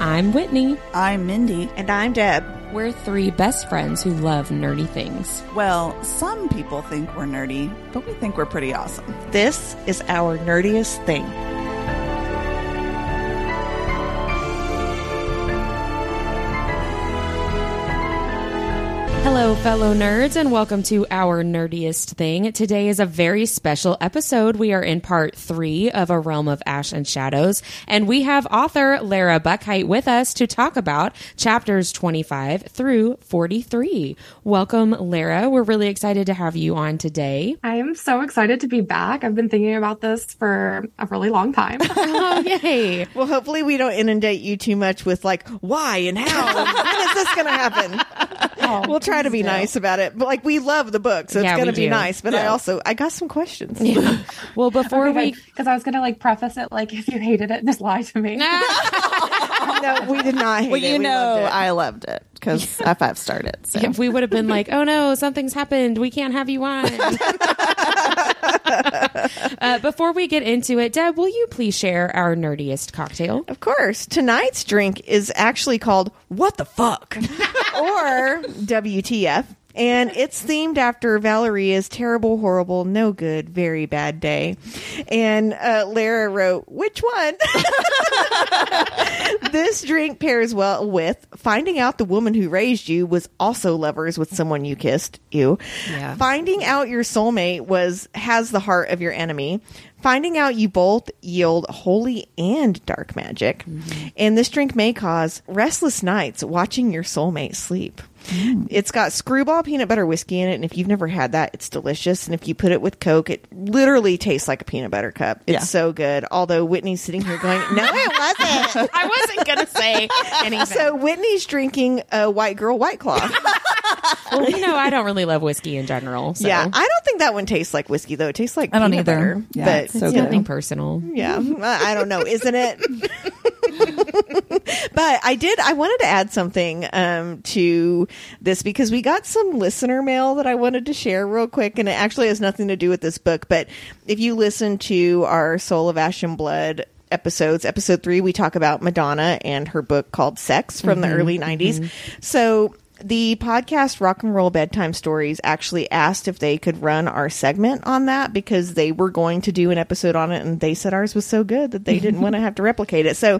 I'm Whitney. I'm Mindy. And I'm Deb. We're three best friends who love nerdy things. Well, some people think we're nerdy, but we think we're pretty awesome. This is our nerdiest thing. Hello, fellow nerds, and welcome to our nerdiest thing. Today is a very special episode. We are in part three of A Realm of Ash and Shadows, and we have author Lara Buckheit with us to talk about chapters 25 through 43. Welcome, Lara. We're really excited to have you on today. I am so excited to be back. I've been thinking about this for a really long time. oh, yay. Well, hopefully, we don't inundate you too much with, like, why and how. and when is this going to happen? Oh, we'll try to be nice about it. But, like, we love the book, so Yeah, it's going to be do. nice. But I also, I got some questions. Yeah. Well, before we. because I was gonna like preface it like if you hated it, just lie to me. no, we did not hate Well, you know. I loved it because I five started. So. If we would have been like, oh no, something's happened. We can't have you on. uh, before we get into it, Deb, will you please share our nerdiest cocktail? Of course. Tonight's drink is actually called What the Fuck? or WTF. And it's themed after Valeria's terrible, horrible, no good, very bad day. And uh, Lara wrote, Which one? this drink pairs well with finding out the woman who raised you was also lovers with someone you kissed. You. Yeah. Finding out your soulmate was has the heart of your enemy. Finding out you both yield holy and dark magic. And this drink may cause restless nights watching your soulmate sleep. Mm. It's got Skrewball peanut butter whiskey in it, and if you've never had that, it's delicious. And if you put it with Coke, it literally tastes like a peanut butter cup. It's Yeah. so good. Although Whitney's sitting here going, "No, it wasn't." I wasn't going to say anything. so Whitney's drinking a white girl white claw. well, you know, I don't really love whiskey in general. So Yeah, I don't think that one tastes like whiskey though. It tastes like I don't peanut either. butter. Yeah, but it's so it's good. nothing personal. yeah, I I don't know, isn't it? but I did. I wanted to add something um, to this because we got some listener mail that I wanted to share real quick, and it actually has nothing to do with this book. But if you listen to our Soul of Ash and Blood episodes, episode three, we talk about Madonna and her book called Sex from the early '90s. So. The podcast Rock and Roll Bedtime Stories actually asked if they could run our segment on that because they were going to do an episode on it and they said ours was so good that they didn't want to have to replicate it. So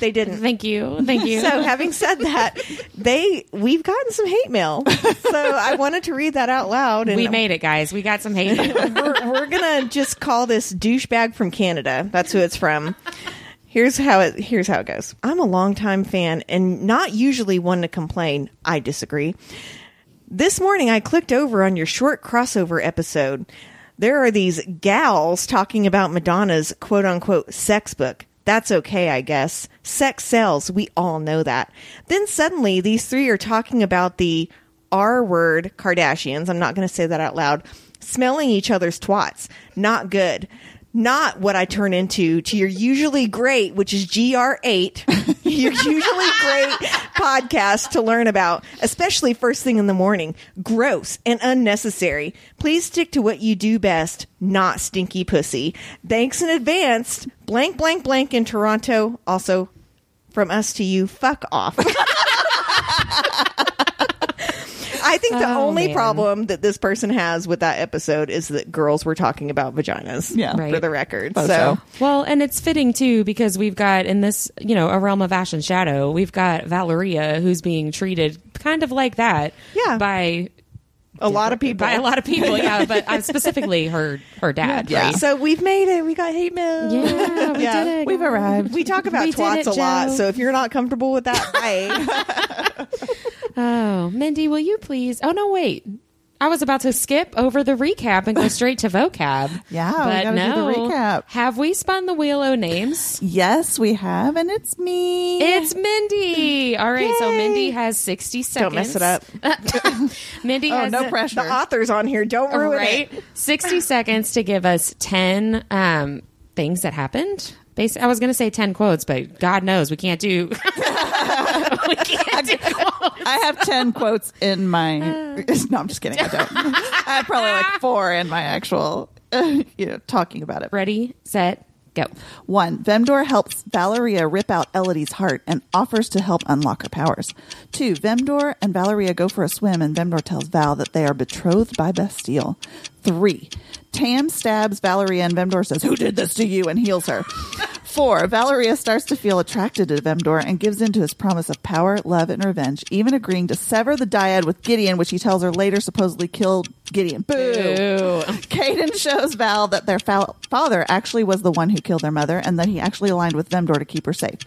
they didn't. Thank you. Thank you. So having said that, they we've gotten some hate mail. So I wanted to read that out loud and we made it, guys. We got some hate. mail. we're, we're gonna just call this douchebag from Canada. That's who it's from. Here's how it here's how it goes. I'm a longtime fan and not usually one to complain. I disagree. This morning I clicked over on your short crossover episode. There are these gals talking about Madonna's quote unquote sex book. That's okay, I guess. Sex sells. We all know that. Then suddenly these three are talking about the R word Kardashians. I'm not going to say that out loud. Smelling each other's twats. Not good. Not what I turn into to your usually great, which is GR8, your usually great podcast to learn about, especially first thing in the morning. Gross and unnecessary. Please stick to what you do best, not stinky pussy. Thanks in advance. Blank, blank, blank in Toronto. Also, from us to you, fuck off. I think the Oh, only man. problem that this person has with that episode is that girls were talking about vaginas. Yeah. Right. For the record. So, so. Well, and it's fitting too because we've got in this, you know, a realm of ash and shadow, we've got Valeria who's being treated kind of like that Yeah. by a lot of people. by a lot of people, yeah, but uh, specifically her her dad, Yeah. right? So we've made it. We got hate mail. Yeah, we Yeah. did it. We've arrived. We talk about We twats it, a lot. Joe. So if you're not comfortable with that, bye. Oh, Mindy, will you please? Oh no, wait. I was about to skip over the recap and go straight to vocab. Yeah, but gotta do no. the recap. Have we spun the wheel o names? Yes, we have, and it's me. It's Mindy. All right, so Mindy has 60 seconds. Don't mess it up. Mindy oh, has no pressure. The author's on here. Don't ruin right? it. 60 seconds to give us 10 um, things that happened. Basi- I was going to say 10 quotes, but God knows we can't do. we can't do quotes. I have 10 quotes in my. No, I'm just kidding. I don't. I have probably like four in my actual, you know, talking about it. Ready, set, Go. One, Vemdor helps Valeria rip out Elodie's heart and offers to help unlock her powers. Two, Vemdor and Valeria go for a swim and Vemdor tells Val that they are betrothed by Bastille. Three, Tam stabs Valeria and Vemdor says, Who did this to you? and heals her. Four, Valeria starts to feel attracted to Vemdor and gives in to his promise of power, love, and revenge, even agreeing to sever the dyad with Gideon, which he tells her later supposedly killed Gideon. Boo! Caden shows Val that their fa- father actually was the one who killed their mother and that he actually aligned with Vemdor to keep her safe.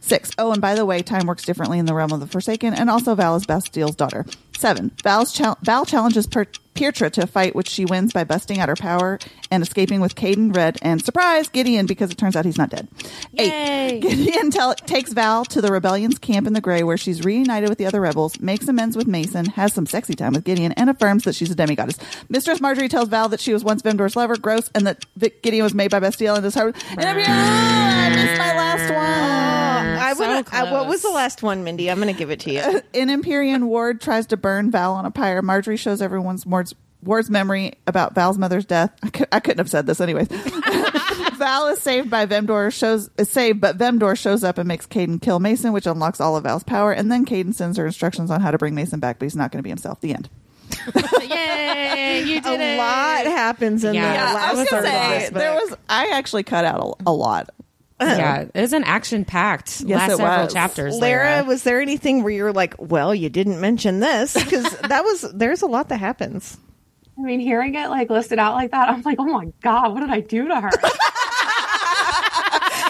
Six. Oh, and by the way, time works differently in the realm of the Forsaken, and also Val is Bastille's daughter. Seven. Val's chal- Val challenges per- Pietra to a fight, which she wins by busting out her power and escaping with Caden, Red, and surprise Gideon because it turns out he's not dead. Yay. Eight. Gideon tell- takes Val to the rebellion's camp in the Gray, where she's reunited with the other rebels, makes amends with Mason, has some sexy time with Gideon, and affirms that she's a demigoddess. Mistress Marjorie tells Val that she was once Vemdor's lover, gross, and that Vic- Gideon was made by Bastille and his heart. And I'm, Ah, I missed my last one. I So would. I, what was the last one, Mindy? I'm going to give it to you. An Empyrean, Ward tries to burn Val on a pyre. Marjorie shows everyone's Ward's, Ward's memory about Val's mother's death. I, could, I couldn't have said this anyways. Val is saved by Vemdor, shows is saved, but Vemdor shows up and makes Caden kill Mason, which unlocks all of Val's power. And then Caden sends her instructions on how to bring Mason back, but he's not going to be himself. The end. Yay! You did it. a it. lot happens in Yeah. the Yeah, last third of this there was. I actually cut out a, a lot. Yeah, it was an action packed Yes, last several was. chapters. Lara, was there anything where you were like, "Well, you didn't mention this"? Because that was there's a lot that happens. I mean, hearing it like listed out like that, I'm like, oh my god, what did I do to her?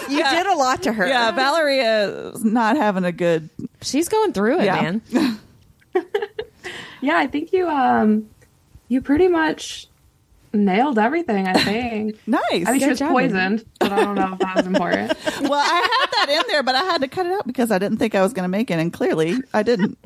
You did a lot to her. Yeah, Valeria is not having a good. She's going through it, Yeah. man. yeah, I think you um, you pretty much nailed everything. I think. Nice. I mean, she was job, poisoned, but I don't know if that was important. well, I had that in there, but I had to cut it out because I didn't think I was going to make it, and clearly I didn't.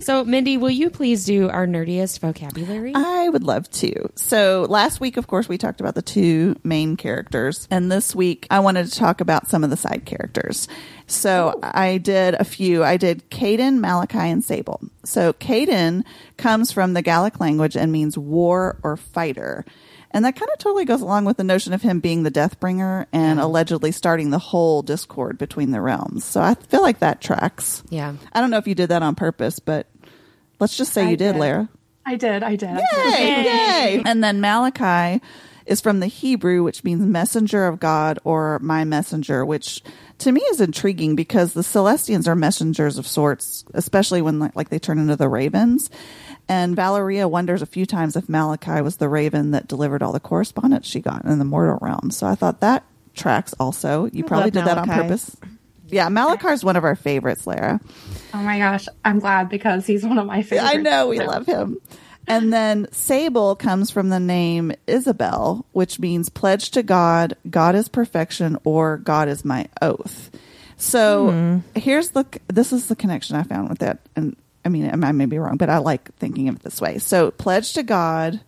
So, Mindy, will you please do our nerdiest vocabulary? I would love to. So last week, of course, we talked about the two main characters, and this week I wanted to talk about some of the side characters. So I did a few. I did Caden, Malachi, and Sable. So Caden comes from the Gallic language and means war or fighter. And that kind of totally goes along with the notion of him being the Deathbringer and allegedly starting the whole discord between the realms. So I feel like that tracks. yeah. I don't know if you did that on purpose, but let's just say I you did, did. Lara. I did. I did. Yay, yay. And then Malachi is from the Hebrew, which means messenger of God or my messenger, which to me is intriguing because the Celestians are messengers of sorts, especially when like, like they turn into the ravens. And Valeria wonders a few times if Malachi was the raven that delivered all the correspondence she got in the mortal realm. So I thought that tracks also. You probably love did that on purpose. Yeah, Malachi's one of our favorites, Lara. Oh my gosh, I'm glad because he's one of my favorites. I know we love him. And then Sable comes from the name Isabel, which means pledge to God, God is perfection, or God is my oath. So hmm. here's the this is the connection I found with that. And I mean, I may be wrong, but I like thinking of it this way. So pledge to God.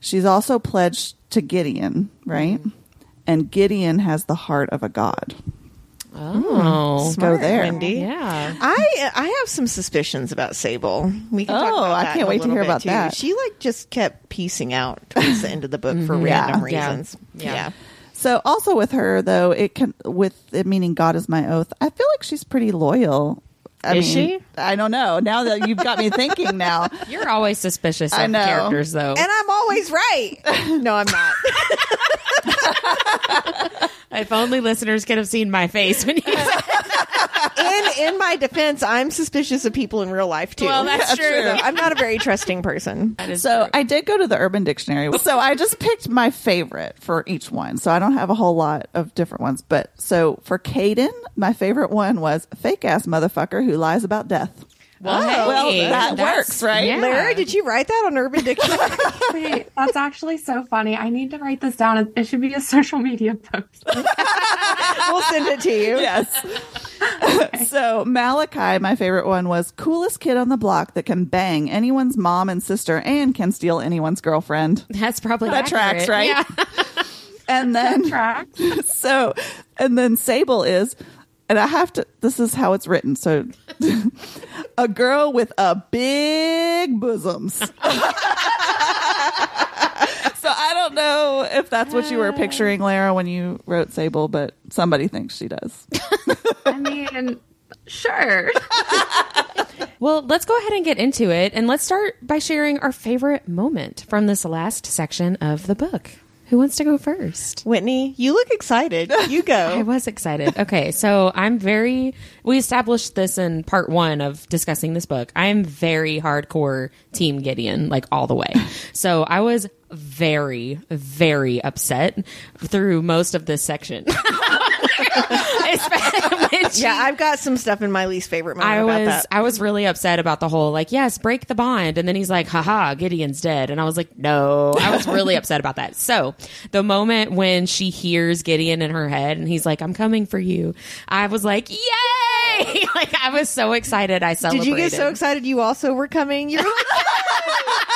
She's also pledged to Gideon, right? Mm-hmm. And Gideon has the heart of a god. Oh. Smart, there. Wendy. Yeah. I I have some suspicions about Sable. We can talk Oh, about I can't wait to hear about too. that. She like just kept piecing out towards the end of the book for Yeah. random Yeah. reasons. Yeah. Yeah. So also with her though, it can with it meaning God is my oath. I feel like she's pretty loyal. I Is mean, she? I don't know. Now that you've got me thinking now. You're always suspicious I of know. characters, though. And I'm always right. no, I'm not. if only listeners could have seen my face when you in in my defense, I'm suspicious of people in real life too. Well, that's true. So I'm not a very trusting person. So true. I did go to the Urban Dictionary. So I just picked my favorite for each one. So I don't have a whole lot of different ones. But so for Caden, my favorite one was fake ass motherfucker who lies about death. well, Oh, hey, well, that that's- works, right? Yeah. Lara, did you write that on Urban Dictionary? Wait, that's actually so funny. I need to write this down. It- It should be a social media post. we'll send it to you. Yes. so Malachi, my favorite one was coolest kid on the block that can bang anyone's mom and sister and can steal anyone's girlfriend. That's probably That tracks, right? Yeah. And then Tracks. so and then Sable is and I have to this is how it's written. So a girl with a big bosoms. So know know if that's what you were picturing, Lara, when you wrote Sable, but somebody thinks she does. I mean, sure. Well, let's go ahead and get into it. And let's start by sharing our favorite moment from this last section of the book. Who wants to go first? Whitney, you look excited. You go. I was excited. Okay, so I'm very. We established this in part one of discussing this book. I'm very hardcore Team Gideon, like all the way. So I was very, very upset through most of this section. She- yeah, I've got some stuff in my least favorite moment I about was that. I was really upset about the whole like yes break the bond and then he's like haha Gideon's dead and I was like no I was really upset about that so the moment when she hears Gideon in her head and he's like I'm coming for you I was like yay like I was so excited I celebrated. Did you get so excited you also were coming? You were like,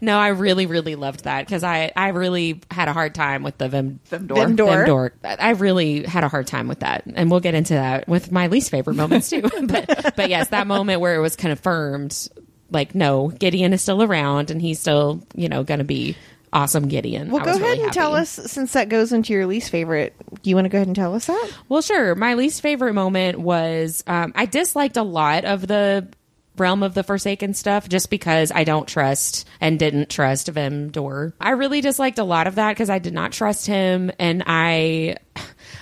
no I really really loved that because I I really had a hard time with the Vim Vimdor. Vimdor. Vimdor. I really had a hard time with that, and we'll get into that with my least favorite moments too. but but yes, that moment where it was confirmed, like no, Gideon is still around, and he's still you know going to be awesome Gideon. well, go ahead really and tell us since that goes into your least favorite. Do you want to go ahead and tell us that? Well, sure. My least favorite moment was um, I disliked a lot of the realm of the Forsaken stuff just because I don't trust and didn't trust Vim Vemdor. I really disliked a lot of that because I did not trust him and I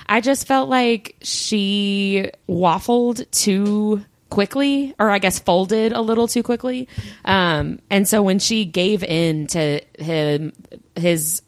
I just felt like she waffled too quickly or I guess folded a little too quickly. Um and so when she gave in to him his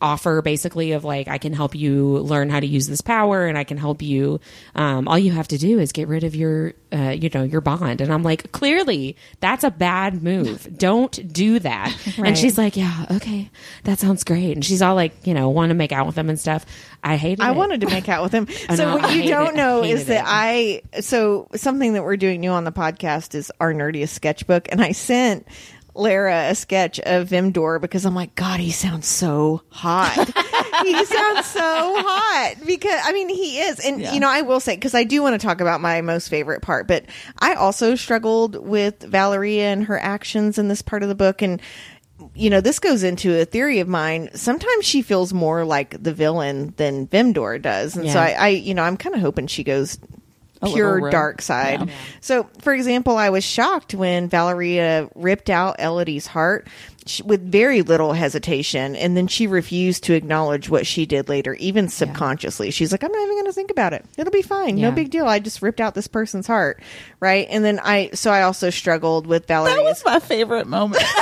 offer basically of like I can help you learn how to use this power and I can help you um, all you have to do is get rid of your uh, you know your bond and I'm like clearly that's a bad move don't do that Right. and she's like yeah okay that sounds great and she's all like you know want to make out with him and stuff I hated I it. wanted to make out with him. So what you don't it. know is that it. I so something that we're doing new on the podcast is our nerdiest sketchbook, and I sent Lara a sketch of Vimdor because I'm like, God, he sounds so hot. he sounds so hot because I mean he is, and Yeah. you know I will say because I do want to talk about my most favorite part, but I also struggled with Valeria and her actions in this part of the book, and you know, this goes into a theory of mine. Sometimes she feels more like the villain than Vimdor does. And so I, I, you know, I'm kind of hoping she goes pure dark side. Yeah. So, for example, I was shocked when Valeria ripped out Elodie's heart with very little hesitation. And then she refused to acknowledge what she did later, even subconsciously. She's like, I'm not even going to think about it. It'll be fine. Yeah. No big deal. I just ripped out this person's heart. Right. And then I, so I also struggled with Valeria's That was my favorite moment.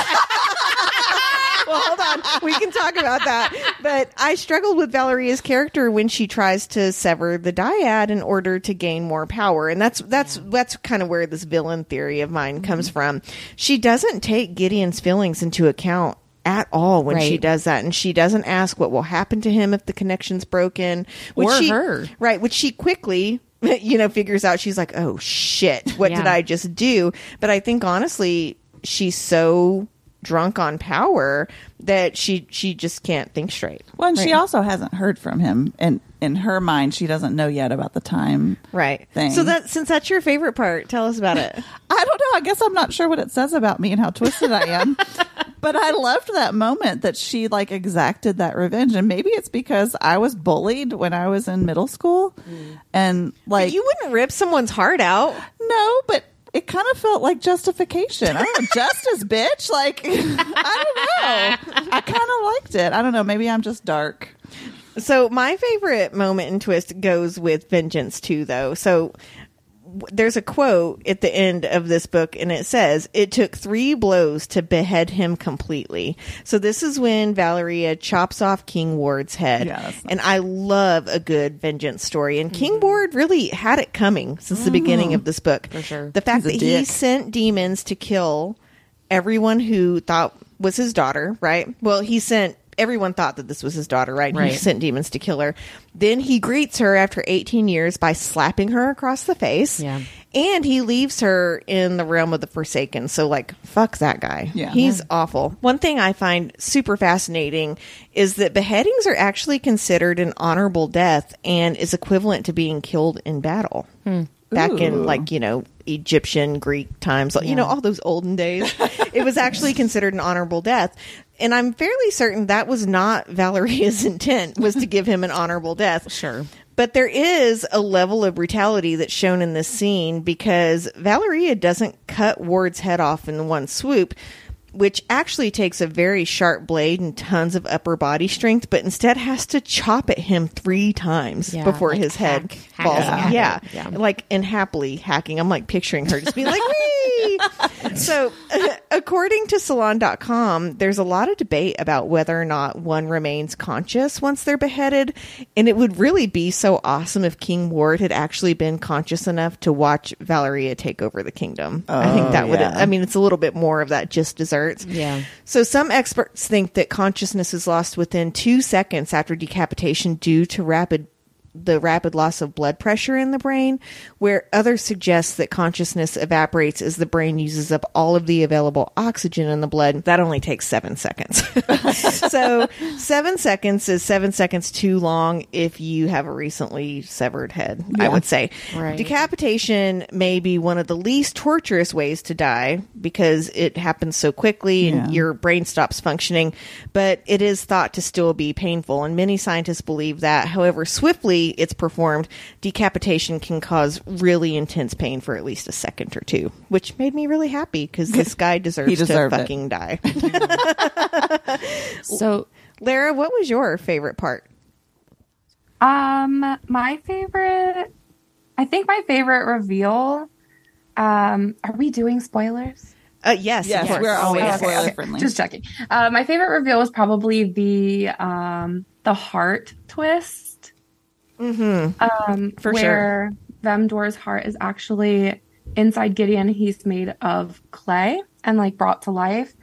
well, hold on. We can talk about that. But I struggled with Valeria's character when she tries to sever the dyad in order to gain more power. And that's that's that's kind of where this villain theory of mine mm-hmm. comes from. She doesn't take Gideon's feelings into account at all when she does that and she doesn't ask what will happen to him if the connection's broken which Or she, her. right which she quickly you know figures out she's like oh shit what did i just do but i think honestly she's so drunk on power that she she just can't think straight Well, and she also hasn't heard from him, and in her mind, she doesn't know yet about the time. right thing. so that since that's your favorite part tell us about it I don't know. I guess I'm not sure what it says about me and how twisted I am. but I loved that moment that she like exacted that revenge, and maybe it's because I was bullied when I was in middle school, mm. and like you wouldn't rip someone's heart out no, but. It kind of felt like justification. I don't justice, bitch. Like, I don't know. I kind of liked it. I don't know. Maybe I'm just dark. So my favorite moment in Twist goes with Vengeance too, though. So there's a quote at the end of this book, and it says, "It took three blows to behead him completely." So this is when Valeria chops off King Ward's head, Yeah, and I love a good vengeance story. And King Ward really had it coming since the beginning of this book. For sure. the fact that he sent demons to kill everyone who thought was his daughter, right? Well, he sent everyone thought that this was his daughter, right? And He sent demons to kill her. Then he greets her after 18 years by slapping her across the face. Yeah. And he leaves her in the realm of the Forsaken. So, like, fuck that guy. Yeah. He's awful. One thing I find super fascinating is that beheadings are actually considered an honorable death and is equivalent to being killed in battle. Hmm. Back Ooh. in like you know Egyptian Greek times, you know all those olden days. it was actually considered an honorable death. And I'm fairly certain that was not Valeria's intent was to give him an honorable death. Sure. But there is a level of brutality that's shown in this scene because Valeria doesn't cut Ward's head off in one swoop, which actually takes a very sharp blade and tons of upper body strength, but instead has to chop at him three times Yeah, before like his head hack- falls off. at Yeah. yeah. Like, and happily hacking. I'm like picturing her just being like, so, according to Salon.com, there's a lot of debate about whether or not one remains conscious once they're beheaded. And it would really be so awesome if King Ward had actually been conscious enough to watch Valeria take over the kingdom. I think Oh, that would. I mean, it's a little bit more of that just desserts. Yeah. So some experts think that consciousness is lost within two seconds after decapitation due to rapid the rapid loss of blood pressure in the brain, where others suggest that consciousness evaporates as the brain uses up all of the available oxygen in the blood. That only takes seven seconds. so seven seconds is seven seconds too long if you have a recently severed head, I would say. Right. Decapitation may be one of the least torturous ways to die because it happens so quickly and Yeah. your brain stops functioning, but it is thought to still be painful, and many scientists believe that. However, swiftly it's performed, decapitation can cause really intense pain for at least a second or two, which made me really happy because this guy deserves He deserved to it. fucking die. So Lara, what was your favorite part? Um, my favorite, I think my favorite reveal. Um, are we doing spoilers? Uh, yes, Yes, of we're always Oh, okay, spoiler okay. friendly. Just checking. Uh, my favorite reveal was probably the um the heart twist. Mm-hmm. Um, For where Vemdor's heart is actually inside Gideon. He's made of clay and like brought to life.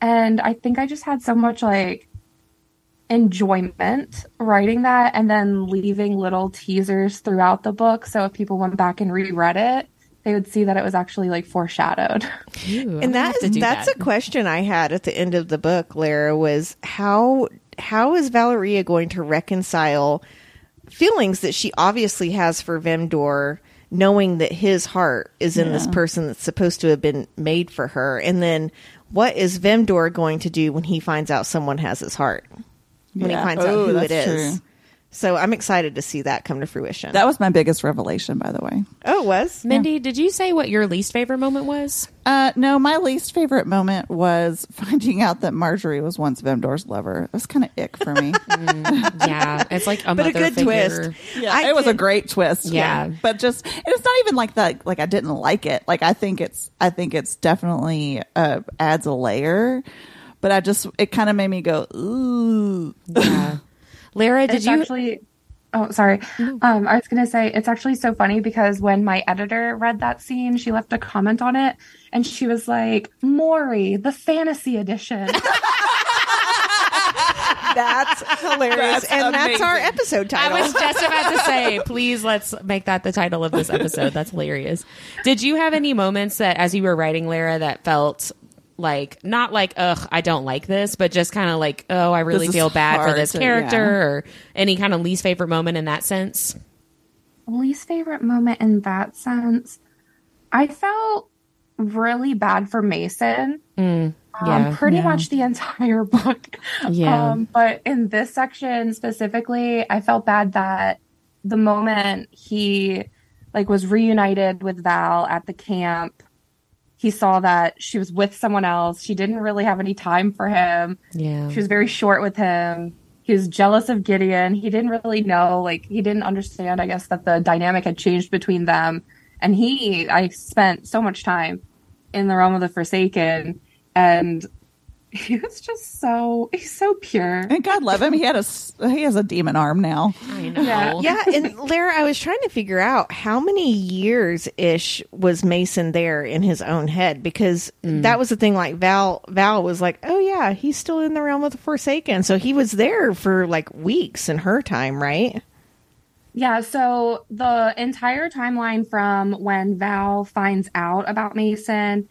And I think I just had so much like enjoyment writing that and then leaving little teasers throughout the book. So if people went back and reread it, they would see that it was actually like foreshadowed. and that is that's a question I had at the end of the book, Lara, was how how is Valeria going to reconcile feelings that she obviously has for Vemdor, knowing that his heart is in this person that's supposed to have been made for her, and then what is Vemdor going to do when he finds out someone has his heart? When Yeah. he finds Oh, out who it is. true. So I'm excited to see that come to fruition. That was my biggest revelation, by the way. oh, it was? Mindy, did you say what your least favorite moment was? Uh, no, my least favorite moment was finding out that Marjorie was once Vemdor's lover. It was kind of ick for me. Yeah, it's like a But a mother good figure. twist. yeah, I it was a great twist. Yeah. but just it's not even like that. Like I didn't like it. Like I think it's I think it's definitely uh, adds a layer. But I just it kind of made me go ooh. Yeah. Lara, did it's you? actually oh sorry um i was gonna say it's actually so funny because when my editor read that scene she left a comment on it and she was like maury the fantasy edition That's hilarious. That's and that's our episode title. I was just about to say, please let's make that the title of this episode. That's hilarious. Did you have any moments that, as you were writing Lara, that felt like not like ugh, I don't like this, but just kind of like oh, I really This feel bad for this to- character, yeah. or any kind of least favorite moment in that sense? least favorite moment in that sense i felt really bad for mason yeah, um, pretty yeah. much the entire book. Yeah. Um, but in this section specifically, I felt bad that the moment he like was reunited with Val at the camp, he saw that she was with someone else. She didn't really have any time for him. Yeah. She was very short with him. He was jealous of Gideon. He didn't really know, like, he didn't understand, I guess, that the dynamic had changed between them. And he, I spent so much time in the realm of the Forsaken, and he was just so, he's so pure. And God love him. He had a he has a demon arm now. I know. Yeah. yeah, and Lara, I was trying to figure out how many years ish was Mason there in his own head because mm. that was the thing. Like Val, Val was like, "Oh yeah, he's still in the realm of the Forsaken," so he was there for like weeks in her time, right? Yeah, so the entire timeline from when Val finds out about Mason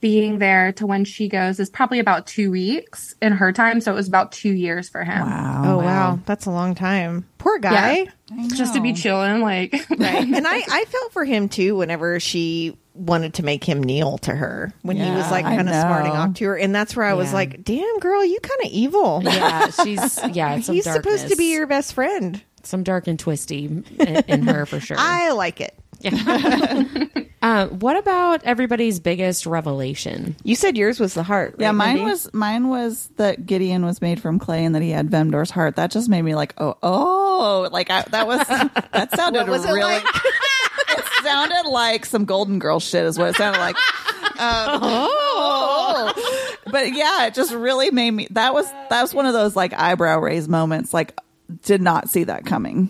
being there to when she goes is probably about two weeks in her time. So it was about two years for him. Wow. Oh, oh wow. that's a long time. Poor guy. Yeah. Just to be chilling, like Right. and I, I felt for him too whenever she wanted to make him kneel to her when he was like kind of smarting off to her. And that's where I was like, damn girl, you kind of evil. Yeah, she's yeah. Some He's supposed to be your best friend. some dark and twisty in, in her for sure. I like it. Uh, what about everybody's biggest revelation? You said yours was the heart. Yeah, mine Mindy? was mine was that Gideon was made from clay and that he had Vemdor's heart. That just made me like, oh, oh, like I, that was that sounded What was it really. like? it sounded like some Golden Girl shit, is what it sounded like. Um, oh, but yeah, it just really made me. That was that was one of those like eyebrow raise moments. Like, did not see that coming.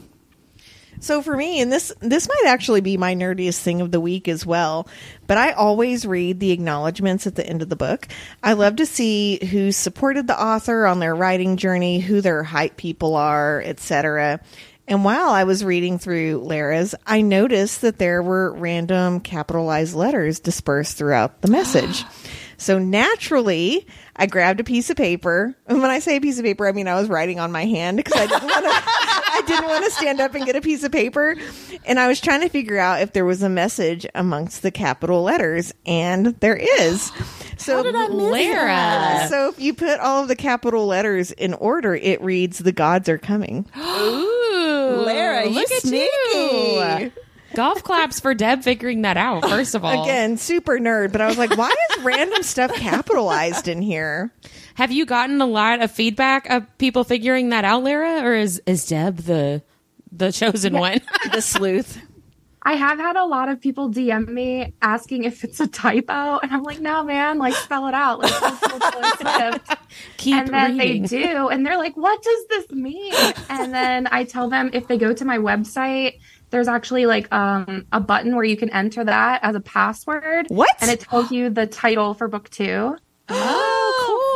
So for me, and this this might actually be my nerdiest thing of the week as well, but I always read the acknowledgments at the end of the book. I love to see who supported the author on their writing journey, who their hype people are, etc. And while I was reading through Lara's, I noticed that there were random capitalized letters dispersed throughout the message. So naturally, I grabbed a piece of paper. And when I say a piece of paper, I mean I was writing on my hand because I didn't want to. I didn't want to stand up and get a piece of paper, and I was trying to figure out if there was a message amongst the capital letters, and there is. So Lara. So if you put all of the capital letters in order, it reads "The gods are coming." Ooh, Lara, you look at sneaky. you. Golf claps for Deb figuring that out. First of all, Again, super nerd, but I was like, why is random stuff capitalized in here? have you gotten a lot of feedback of people figuring that out, Lara, or is is Deb the the chosen one? The sleuth. I have had a lot of people DM me asking if it's a typo, and I'm like, no, man, like spell it out. Like, what's- what's the script? Keep and then reading. they do, and they're like, what does this mean? And then I tell them if they go to my website, there's actually like um, a button where you can enter that as a password. What? And it tells you the title for book two.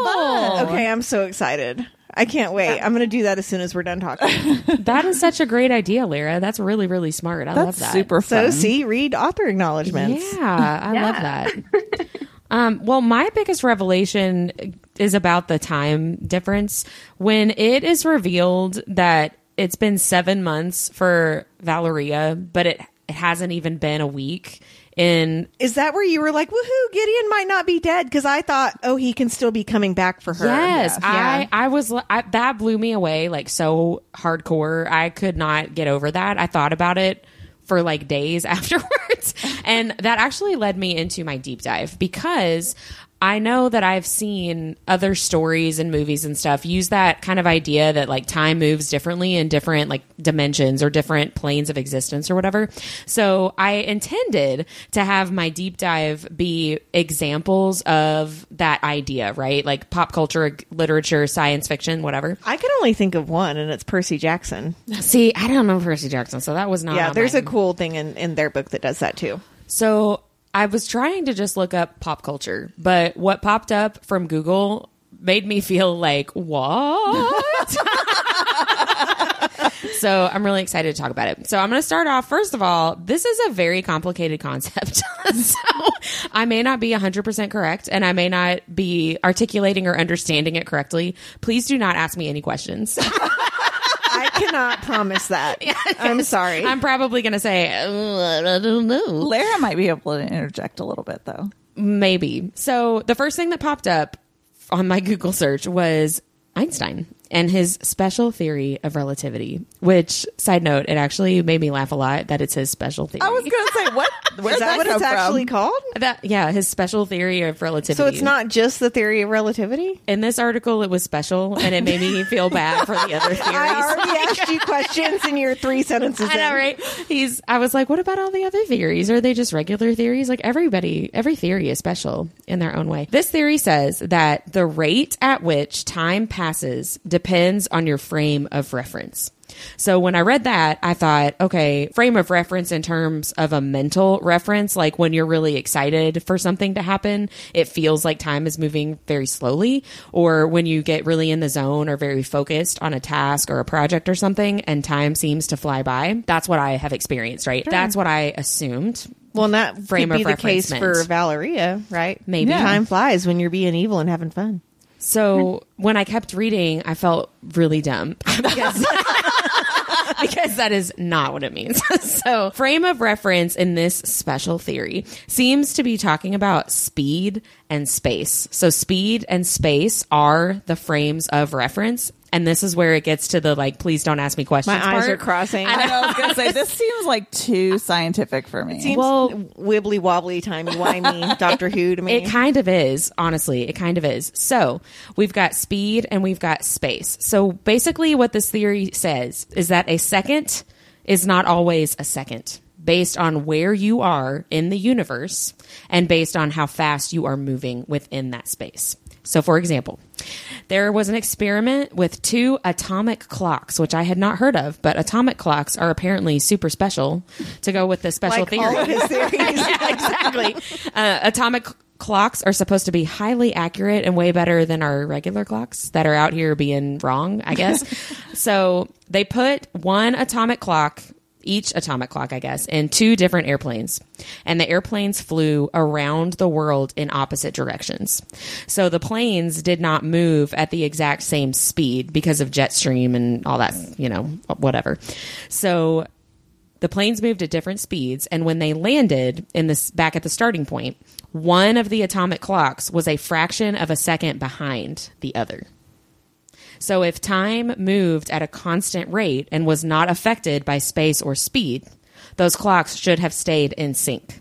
Oh, cool. Okay, I'm so excited. I can't wait. I'm going to do that as soon as we're done talking. That is such a great idea, Lara. That's really, really smart. I love that. super fun. So, see, read author acknowledgments. Yeah, I love that. um, well, my biggest revelation is about the time difference when it is revealed that it's been seven months for Valeria, but it, it hasn't even been a week. And Is that where you were like, woohoo, Gideon might not be dead? Because I thought, oh, he can still be coming back for her. Yes, Yeah. I I was I, that blew me away like so hardcore. I could not get over that. I thought about it for like days afterwards, and that actually led me into my deep dive because I know that I've seen other stories and movies and stuff use that kind of idea that like time moves differently in different like dimensions or different planes of existence or whatever. So I intended to have my deep dive be examples of that idea, right? Like pop culture, literature, science fiction, whatever. I can only think of one, and it's Percy Jackson. See, I don't know Percy Jackson, so that was not. yeah, there's mine. a cool thing in, in their book that does that too. So I was trying to just look up pop culture, but what popped up from Google made me feel like, what? so I'm really excited to talk about it. So I'm going to start off. First of all, this is a very complicated concept. so I may not be 100% correct and I may not be articulating or understanding it correctly. Please do not ask me any questions. I cannot promise that. I'm sorry. I'm probably going to say, "Uh, I don't know. Lara might be able to interject a little bit though. Maybe. So the first thing that popped up on my Google search was Einstein and his special theory of relativity, which side note, it actually made me laugh a lot that it's his special theory. I was gonna say what? Where's Is that what come it's from? actually called? that yeah, his special theory of relativity. So it's not just the theory of relativity? in this article it was special and it made me feel bad for the other theories. I already asked you questions in your three sentences. I know, right? He's. I was like, what about all the other theories? Are they just regular theories? Like everybody, every theory is special in their own way. This theory says that the rate at which time passes depends depends on your frame of reference. So when I read that, I thought, okay, frame of reference in terms of a mental reference, like when you're really excited for something to happen, it feels like time is moving very slowly. Or when you get really in the zone or very focused on a task or a project or something and time seems to fly by. That's what I have experienced, right? That's what I assumed. Well, and that Frame could be of the reference case meant. for Valeria, right? Maybe. Yeah. time flies when you're being evil and having fun. So when I kept reading, I felt really dumb because, because that is not what it means. so frame of reference in this special theory seems to be talking about speed and space. So speed and space are the frames of reference. And this is where it gets to the like, please don't ask me questions. My eyes part. are crossing. I know. I was gonna say this seems like too scientific for me. Seems Well- wibbly wobbly, timey wimey, Doctor Who to me. It kind of is, honestly. It kind of is. So we've got speed and we've got space. So basically, what this theory says is that a second is not always a second based on where you are in the universe and based on how fast you are moving within that space. So, for example, there was an experiment with two atomic clocks, which I had not heard of, but atomic clocks are apparently super special to go with the special like theory all his theories. yeah, exactly. Uh, atomic clocks are supposed to be highly accurate and way better than our regular clocks that are out here being wrong, I guess. so they put one atomic clock, each atomic clock, I guess, in two different airplanes. And the airplanes flew around the world in opposite directions. So the planes did not move at the exact same speed because of jet stream and all that, you know, whatever. So the planes moved at different speeds and when they landed in this back at the starting point one of the atomic clocks was a fraction of a second behind the other so if time moved at a constant rate and was not affected by space or speed those clocks should have stayed in sync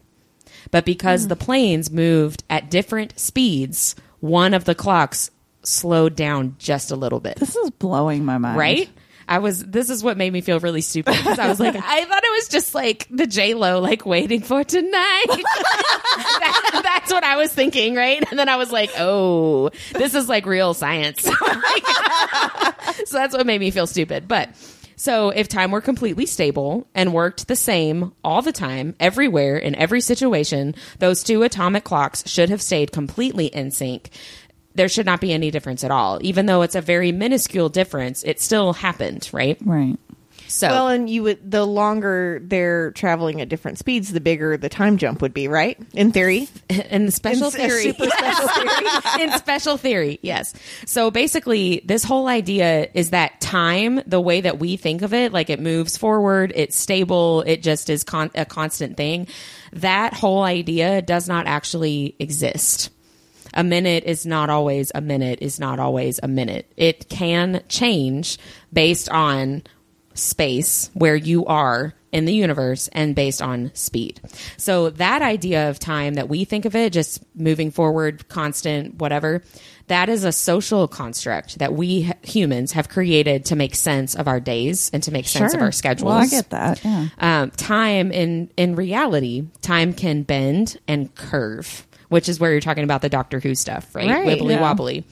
but because the planes moved at different speeds one of the clocks slowed down just a little bit this is blowing my mind. right? I was. This is what made me feel really stupid because I was like, I thought it was just like the J Lo, like waiting for tonight. That- that's what I was thinking, right? And then I was like, oh, this is like real science. so that's what made me feel stupid. But so if time were completely stable and worked the same all the time, everywhere in every situation, those two atomic clocks should have stayed completely in sync there should not be any difference at all. Even though it's a very minuscule difference, it still happened, right? Right. So, Well, and you would the longer they're traveling at different speeds, the bigger the time jump would be, right? In theory. in the special in theory, super special theory. in special theory, yes. So basically, this whole idea is that time, the way that we think of it, like it moves forward, it's stable, it just is con- a constant thing. That whole idea does not actually exist. A minute is not always a minute is not always a minute. It can change based on space where you are in the universe and based on speed. So that idea of time that we think of it just moving forward, constant, whatever, that is a social construct that we humans have created to make sense of our days and to make sense of our schedules. Well, I get that. Yeah. Um, time in in reality, time can bend and curve, which is where you're talking about the Doctor Who stuff, right? Right, Wibbly yeah. wobbly.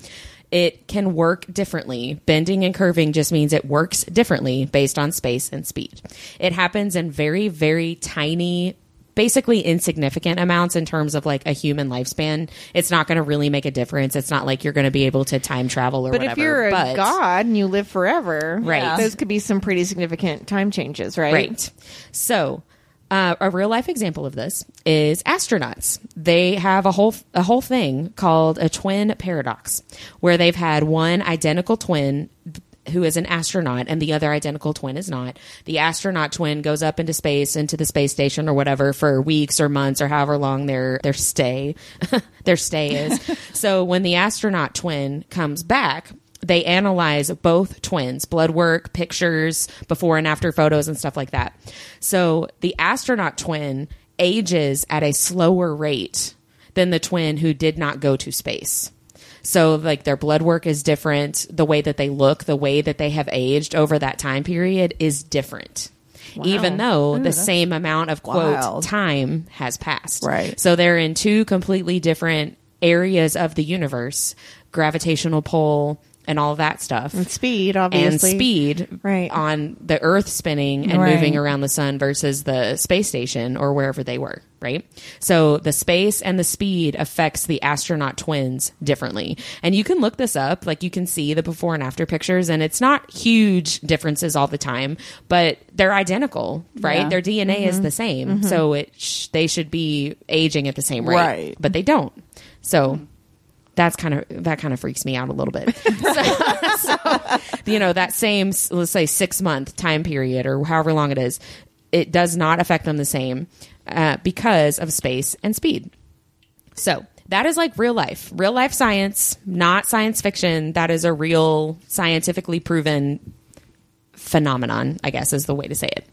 It can work differently. Bending and curving just means it works differently based on space and speed. It happens in very, very tiny, basically insignificant amounts in terms of like a human lifespan. It's not going to really make a difference. It's not like you're going to be able to time travel or But whatever. if you're a but- god and you live forever, Right. those could be some pretty significant time changes, right? Right. So, uh, a real life example of this is astronauts. They have a whole a whole thing called a twin paradox, where they've had one identical twin who is an astronaut and the other identical twin is not. The astronaut twin goes up into space into the space station or whatever for weeks or months or however long their their stay their stay is. so when the astronaut twin comes back, they analyze both twins, blood work, pictures, before and after photos, and stuff like that. So the astronaut twin ages at a slower rate than the twin who did not go to space. So, like, their blood work is different. The way that they look, the way that they have aged over that time period is different. Even though the same amount of quote wild. time has passed. Right. So they're in two completely different areas of the universe gravitational pull, and all that stuff. And speed, obviously. and speed Right. on the Earth spinning and Right. moving around the sun versus the space station or wherever they were, right? So the space and the speed affects the astronaut twins differently. And you can look this up, like you can see the before and after pictures, and it's not huge differences all the time, but they're identical, right? Yeah. Their DNA is mm-hmm. the same, mm-hmm. so it sh- they should be aging at the same rate, Right. but they don't. So that's kind of that kind of freaks me out a little bit. so, so, you know, that same let's say six month time period or however long it is, it does not affect them the same uh, because of space and speed. So that is like real life, real life science, not science fiction. That is a real scientifically proven phenomenon, I guess is the way to say it.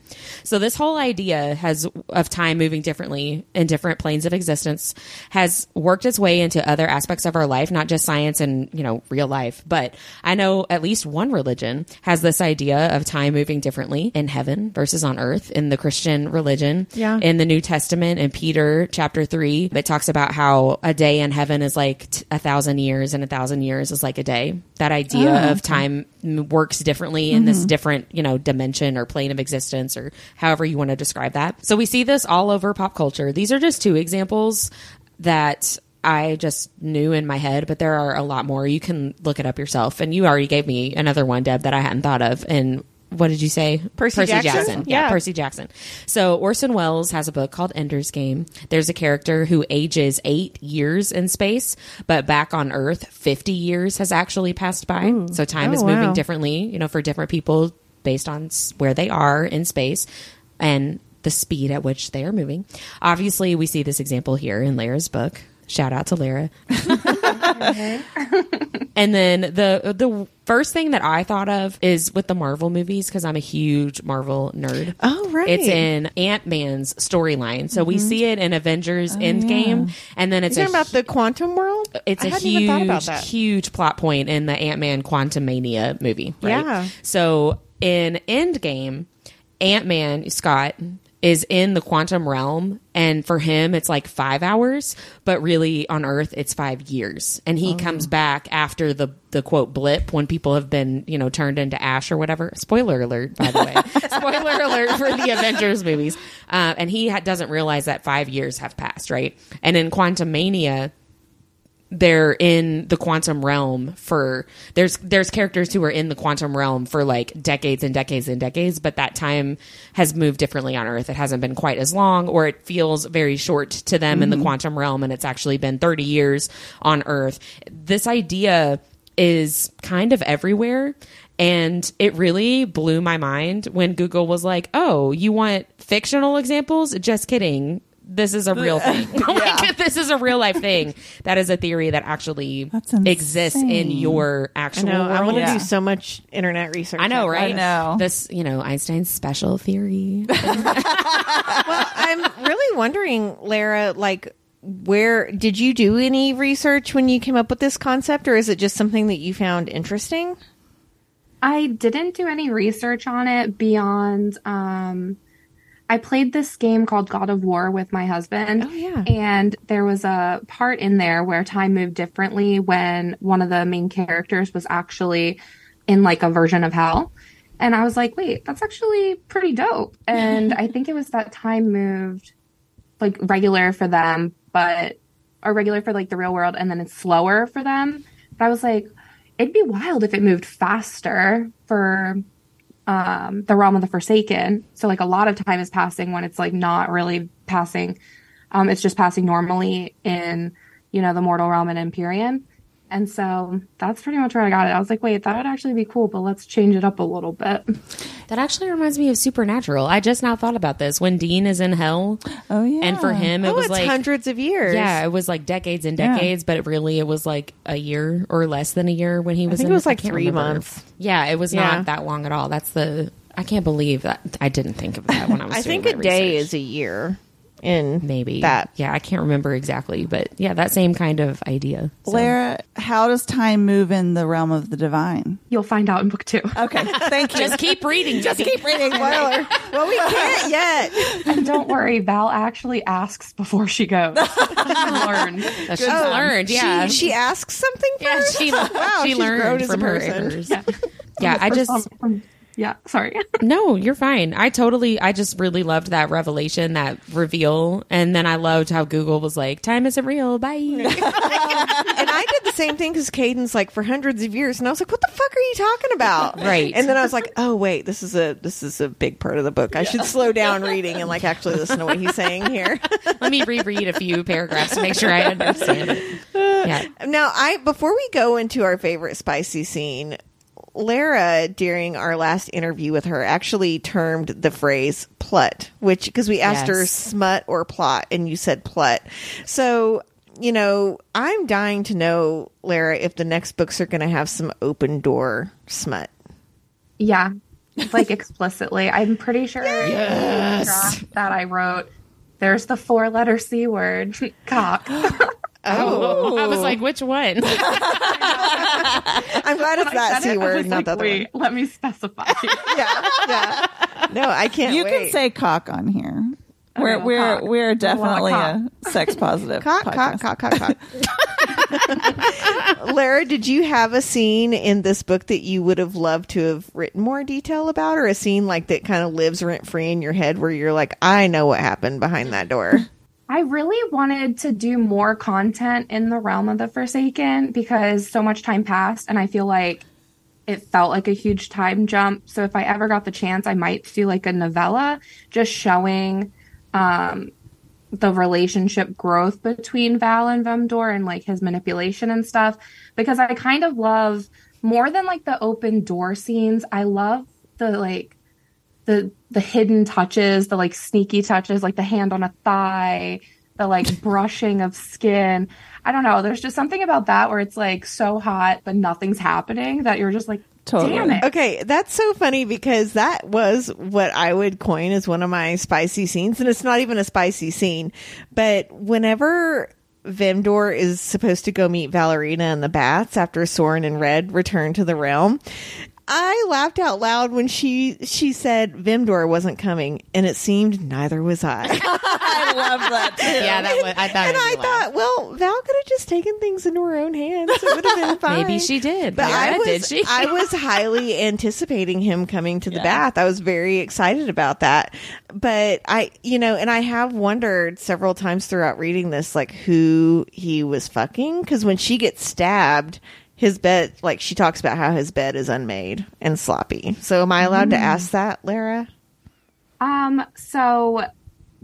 So this whole idea has of time moving differently in different planes of existence has worked its way into other aspects of our life, not just science and, you know, real life. But I know at least one religion has this idea of time moving differently in heaven versus on earth in the Christian religion. Yeah. In the New Testament in Peter chapter 3, it talks about how a day in heaven is like t- a thousand years and a thousand years is like a day. That idea oh, of time works differently in this mm-hmm. different, you know, dimension or plane of existence or however you want to describe that. So we see this all over pop culture. These are just two examples that I just knew in my head, but there are a lot more. You can look it up yourself. And you already gave me another one, Deb, that I hadn't thought of. And what did you say? Percy Jackson? Yeah, Yeah. Percy Jackson. So Orson Welles has a book called Ender's Game. There's a character who ages eight years in space, but back on Earth, 50 years has actually passed by. Hmm. So time Oh, is moving wow. differently, you know, for different people based on where they are in space and the speed at which they are moving. Obviously, we see this example here in Lara's book. Shout out to Lara. and then the the first thing that I thought of is with the Marvel movies because I'm a huge Marvel nerd. Oh, right. It's in Ant Man's storyline, so we mm-hmm. see it in Avengers oh, Endgame, and then it's Is a it about the quantum world? it's I a hadn't even thought about huge, huge plot point in the Ant Man Quantumania movie. Right? Yeah. So in Endgame, Ant Man Scott is in the quantum realm, and for him it's like five hours, but really on Earth it's five years. And Oh. he comes back after the the quote blip when people have been you know turned into ash or whatever. Spoiler alert, by the way. Spoiler alert for the Avengers movies. Uh, and he ha- doesn't realize that five years have passed, right? And in Quantumania, they're in the quantum realm for there's there's characters who are in the quantum realm for like decades and decades and decades but that time has moved differently on earth. It hasn't been quite as long or it feels very short to them in the mm-hmm. quantum realm and it's actually been 30 years on earth. This idea is kind of everywhere and it really blew my mind when google was like oh you want fictional examples? Just kidding this is a real thing. like, this is a real life thing. That is a theory that actually exists in insane. your I actual know. I want to Yeah. do so much internet research. I know, on right? I know. This, you know, Einstein's special theory. Well, I'm really wondering, Lara, like, where did you do any research when you came up with this concept, or is it just something that you found interesting? I didn't do any research on it beyond um I played this game called God of War with my husband. Oh, yeah. And there was a part in there where time moved differently when one of the main characters was actually in like a version of hell. And I was like, wait, that's actually pretty dope. And I think it was that time moved like regular for them, but or regular for like the real world and then it's slower for them. But I was like, it'd be wild if it moved faster for um the realm of the forsaken. So like a lot of time is passing when it's like not really passing. Um it's just passing normally in, you know, the mortal realm and Empyrean. And so that's pretty much where I got it. I was like, wait, that would actually be cool, but let's change it up a little bit. that actually reminds me of Supernatural. I just now thought about this. When Dean is in hell, Oh yeah. and for him it oh, was it's like hundreds of years. Yeah, it was like decades and Yeah. decades, but it really it was like a year or less than a year when he was. think in it was like three remember. months. Yeah, it was Yeah. not that long at all. That's the. I can't believe that I didn't think of that when I was. I doing think a my day research. is a year in maybe that. Yeah, I can't remember exactly, but yeah, that same kind of idea. So- Lara, how does time move in the realm of the divine? You'll find out in book two. Okay, thank you. Just keep reading. Just keep reading. Spoiler. well, we can't yet. and don't worry, Val actually asks before she goes. She's learned. She's oh, learned. Yeah. She, she asks something yeah, first. she, wow, she she's learned from her person. errors. Yeah. Yeah, I just From- from- yeah, sorry. no, you're fine. I totally, I just really loved that revelation, that reveal, and then I loved how Google was like, "Time isn't real." Bye. And I did the same thing because Caden's like for hundreds of years, and I was like, "What the fuck are you talking about?" Right. And then I was like, "Oh wait, this is a this is a big part of the book. I should slow down reading and like actually listen to what he's saying here." Let me reread a few paragraphs to make sure I understand it. Yeah. Now, I before we go into our favorite spicy scene, Lara during our last interview with her actually termed the phrase "plut," which because we asked her smut or plot, and you said plut. So you know, I'm dying to know, Lara, if the next books are going to have some open door smut. Yeah, like explicitly. I'm pretty sure draft that I wrote. There's the four letter C word, cock. Oh, I was like, which one? I'm glad it's I that said it, C I word, not like, the other Wait, let me specify. Yeah, yeah. No, I can't. you wait. can say cock on here. Oh, we're no, we're cock. we're There's a definitely a sex positive. cock, cock, cock, cock, cock. Lara, did you have a scene in this book that you would have loved to have written more detail about, or a scene like that kind of lives rent free in your head where you're like, I know what happened behind that door? I really wanted to do more content in the realm of the Forsaken because so much time passed, and I feel like it felt like a huge time jump. So if I ever got the chance, I might do like a novella just showing um, the relationship growth between Val and Vemdour and like his manipulation and stuff. Because I kind of love more than like the open door scenes. I love the like the the hidden touches, the like sneaky touches, like the hand on a thigh, the like brushing of skin. I don't know. There's just something about that where it's like so hot, but nothing's happening that you're just like, Totally. damn it. Okay, that's so funny because that was what I would coin as one of my spicy scenes, and it's not even a spicy scene. But whenever Vemdour is supposed to go meet Valerina in the bats after Soren and Red return to the realm, I laughed out loud when she she said Vimdor wasn't coming, and it seemed neither was I. I love that too. yeah, that was, I thought. and I laugh. thought, well, Val could have just taken things into her own hands. It would have been fine. maybe she did. But I was, did she? I was highly anticipating him coming to the Yeah. bath. I was very excited about that. But I, you know, and I have wondered several times throughout reading this, like who he was fucking. Cause when she gets stabbed, his bed, like she talks about how his bed is unmade and sloppy. So am I allowed to ask that, Lara? Um, so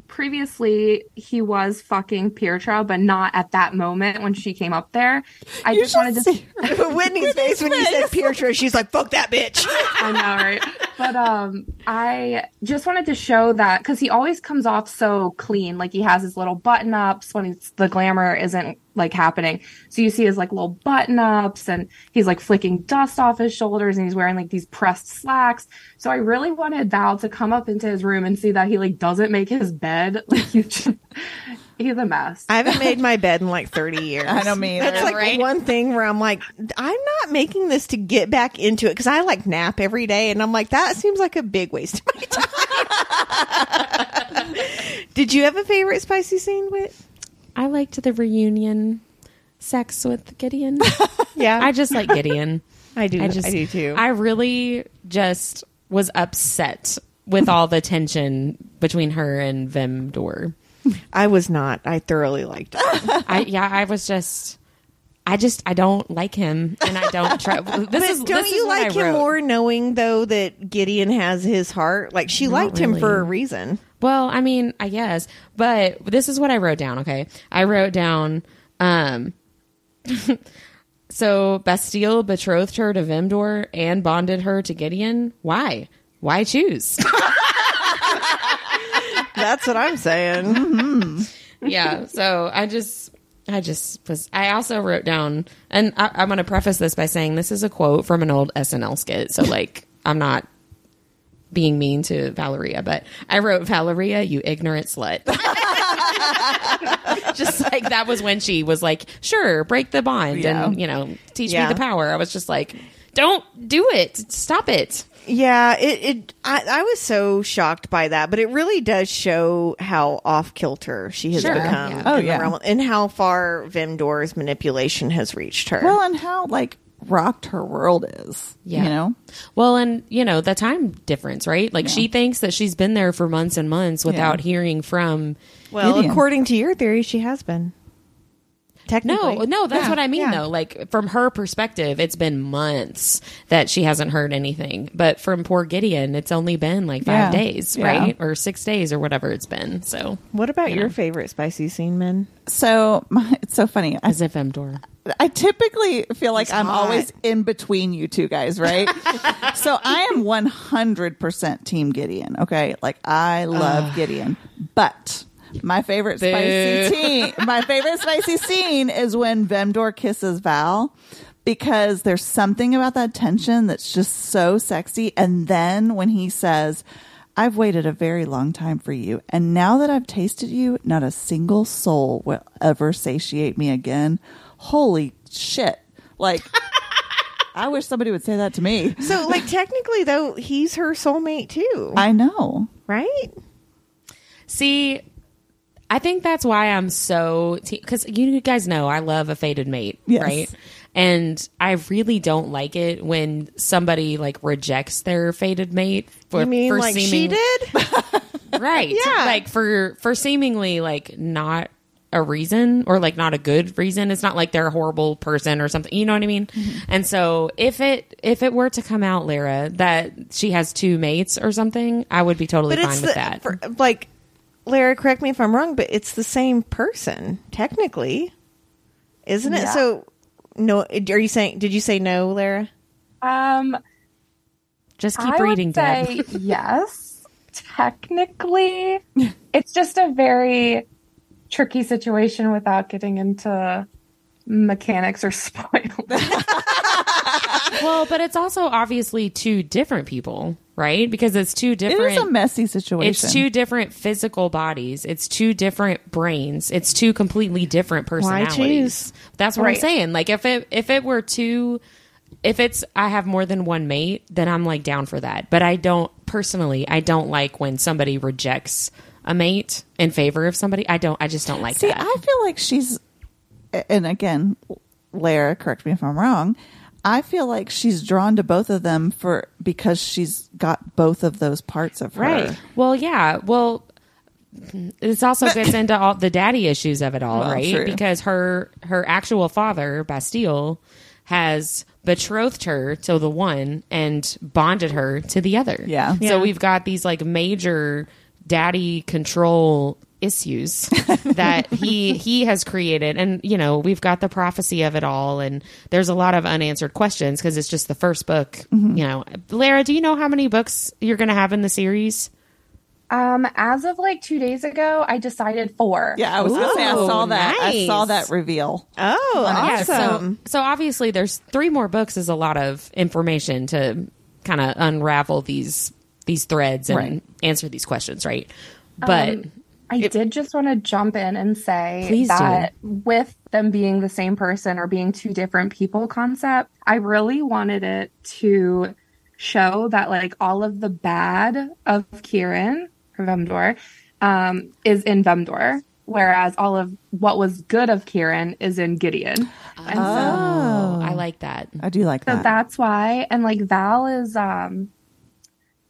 previously he was fucking Pietra, but not at that moment when she came up there. I just wanted to see- Whitney's face when you said Pietra, she's like, fuck that bitch. I know, right? But um, I just wanted to show that because he always comes off so clean, like he has his little button ups when the glamour isn't like happening. So you see his like little button ups, and he's like flicking dust off his shoulders, and he's wearing like these pressed slacks. So I really wanted Val to come up into his room and see that he like doesn't make his bed. Like he just, he's a mess. I haven't made my bed in like 30 years. I don't mean That's like Right? one thing where I'm like, I'm not making this to get back into it because I like nap every day. And I'm like, that seems like a big waste of my time. Did you have a favorite spicy scene, Wit? I liked the reunion sex with Gideon. Yeah, I just like Gideon. I do. I just I do too. I really just was upset with all the tension between her and Vemdour. I was not. I thoroughly liked it. I yeah, I was just I just I don't like him and I don't try this But is don't this you is like him more knowing though that Gideon has his heart? Like she Not liked him for a reason. Well, I mean, I guess, but this is what I wrote down, okay? I wrote down um so Bastille betrothed her to Vemdour and bonded her to Gideon. Why? Why choose? That's what I'm saying. yeah. So I just, I just was. I also wrote down, and I, I'm going to preface this by saying this is a quote from an old SNL skit. So like, I'm not being mean to Valeria, but I wrote Valeria, you ignorant slut. just like that was when she was like, "Sure, break the bond Yeah. and you know teach Yeah. me the power." I was just like, "Don't do it! Stop it!" Yeah, it. it I, I was so shocked by that, but it really does show how off kilter she has Sure, become. yeah. Oh, yeah. realm- and how far Vemdour's manipulation has reached her. Well, and how like rocked her world is. Yeah. You know? Well, and you know the time difference, right? Like she thinks that she's been there for months and months without hearing from. well, Gideon. according to your theory, she has been. No, Technically, no, that's Yeah, what I mean yeah. though. Like from her perspective, it's been months that she hasn't heard anything. But from poor Gideon, it's only been like five Yeah. days, Yeah. right? Or six days or whatever it's been. So What about You your know. favorite spicy scene, men? So my, it's so funny. As if Emdor. I typically feel like I'm hot. always in between you two guys, right? so I am 100% team Gideon. Okay. Like I love Gideon, but my favorite Boo. spicy scene, my favorite spicy scene is when Vemdour kisses Val because there's something about that tension that's just so sexy. And then when he says, I've waited a very long time for you. And now that I've tasted you, not a single soul will ever satiate me again. Holy shit. Like, I wish somebody would say that to me. So, like, technically, though, he's her soulmate too, I know. right? See, I think that's why I'm so because you guys know I love a fated mate, Yes. right? And I really don't like it when somebody like rejects their fated mate for, You mean for like she did? right? Yeah. like for for seemingly like not a reason or like not a good reason. It's not like they're a horrible person or something. You know what I mean? Mm-hmm. And so if it if it were to come out, Lara, that she has two mates or something, I would be totally but fine with the, that. for- like, Lara, correct me if I'm wrong, but it's the same person technically, isn't it? Yeah. So, no, are you saying? Did you say no, Lara? Um, Just keep I reading, would Deb. say yes. Technically, it's just a very tricky situation without getting into mechanics or spoilers. Well, but it's also obviously two different people, right? Because it's two It different. is a messy situation. it's two different physical bodies. It's two different brains. It's two completely different personalities. choose? That's what I'm saying. Like if it if it were two if it's I have more than one mate, then I'm like down for that. But I don't personally, I don't like when somebody rejects a mate in favor of somebody. I don't I just don't like See, that. I feel like she's, and again, Lara, correct me if I'm wrong. I feel like she's drawn to both of them for because she's got both of those parts of her. Right. Well, yeah. Well, this also gets into all the daddy issues of it all, Well, right? true. Because her her actual father, Bastille, has betrothed her to the one and bonded her to the other. Yeah. So we've got these like major daddy control issues that he he has created and you know we've got the prophecy of it all and there's a lot of unanswered questions because it's just the first book Mm-hmm. you know lara do you know how many books you're gonna have in the series Um, as of like two days ago, I decided four. Yeah, I was gonna say I saw Ooh, that. I saw that reveal. Oh, Yeah, awesome! so so obviously there's three more books is a lot of information to kind of unravel these these threads and Right. answer these questions, right? But I did just want to jump in and say Please do. that with them being the same person or being two different people concept, I really wanted it to show that like all of the bad of Kieran or Vemdour um, is in Vemdour, whereas all of what was good of Kieran is in Gideon. And so oh, I like that. I do like that. so that. that's why and like val is um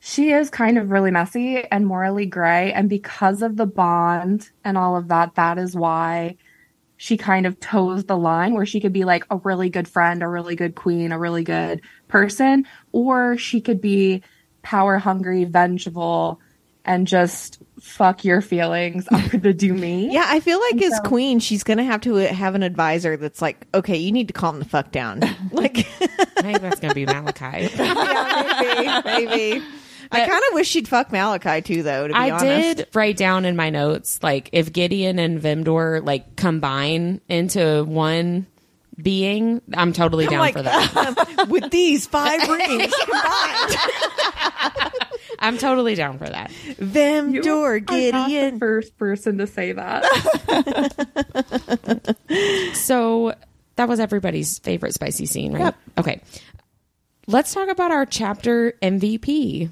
she is kind of really messy and morally gray and because of the bond and all of that that is why she kind of toes the line where she could be like a really good friend a really good queen a really good person or she could be power hungry vengeful and just fuck your feelings i'm gonna do me Yeah, I feel like as so- queen, she's gonna have to uh, have an advisor that's like, okay, you need to calm the fuck down. Like, I think that's gonna be Malachi. yeah, maybe, maybe. I kind of wish she'd fuck Malachi too, though. To be I honest, did write down in my notes like if Gideon and Vimdor like combine into one being, I'm totally down like, for that. Um, with these five rings combined, I'm totally down for that. Vemdour You are not the Gideon. first person to say that. So that was everybody's favorite spicy scene, right? Yep. Okay. Let's talk about our chapter MVP.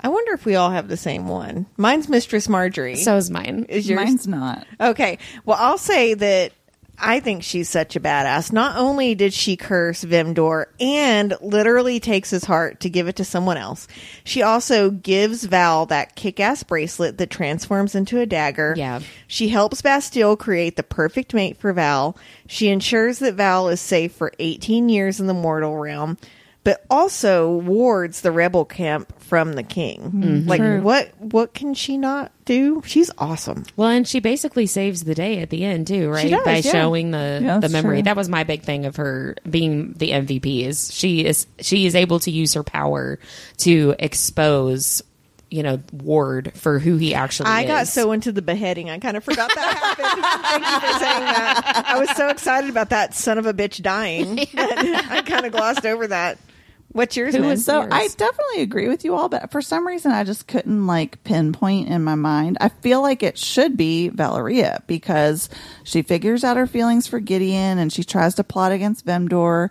I wonder if we all have the same one. Mine's Mistress Marjorie. So is mine. is yours? Mine's not. Okay. Well, I'll say that I think she's such a badass. Not only did she curse Vimdor and literally takes his heart to give it to someone else, she also gives Val that kick ass bracelet that transforms into a dagger. Yeah. She helps Bastille create the perfect mate for Val. She ensures that Val is safe for 18 years in the mortal realm. But also wards the rebel camp from the king. Mm-hmm. Mm-hmm. Like what? What can she not do? She's awesome. Well, and she basically saves the day at the end too, right? does, By yeah. showing the Yeah, the memory. true. That was my big thing of her being the MVP is she is she is able to use her power to expose, you know, Ward for who he actually is. I is. got so into the beheading, I kind of forgot that happened. Thank you for saying that. I was so excited about that son of a bitch dying. that I kind of glossed over that. What's yours, Who Min? is- So Yours. I definitely agree with you all, but for some reason I just couldn't like pinpoint in my mind. I feel like it should be Valeria because she figures out her feelings for Gideon and she tries to plot against Vemdour,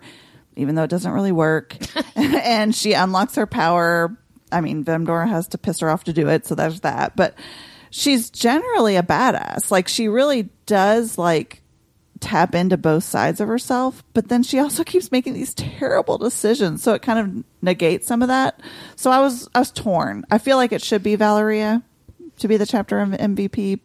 even though it doesn't really work. and she unlocks her power. I mean, Vemdour has to piss her off to do it, so there's that. But she's generally a badass. Like she really does like tap into both sides of herself, but then she also keeps making these terrible decisions. So it kind of negates some of that. So I was I was torn. I feel like it should be Valeria to be the chapter of MVP,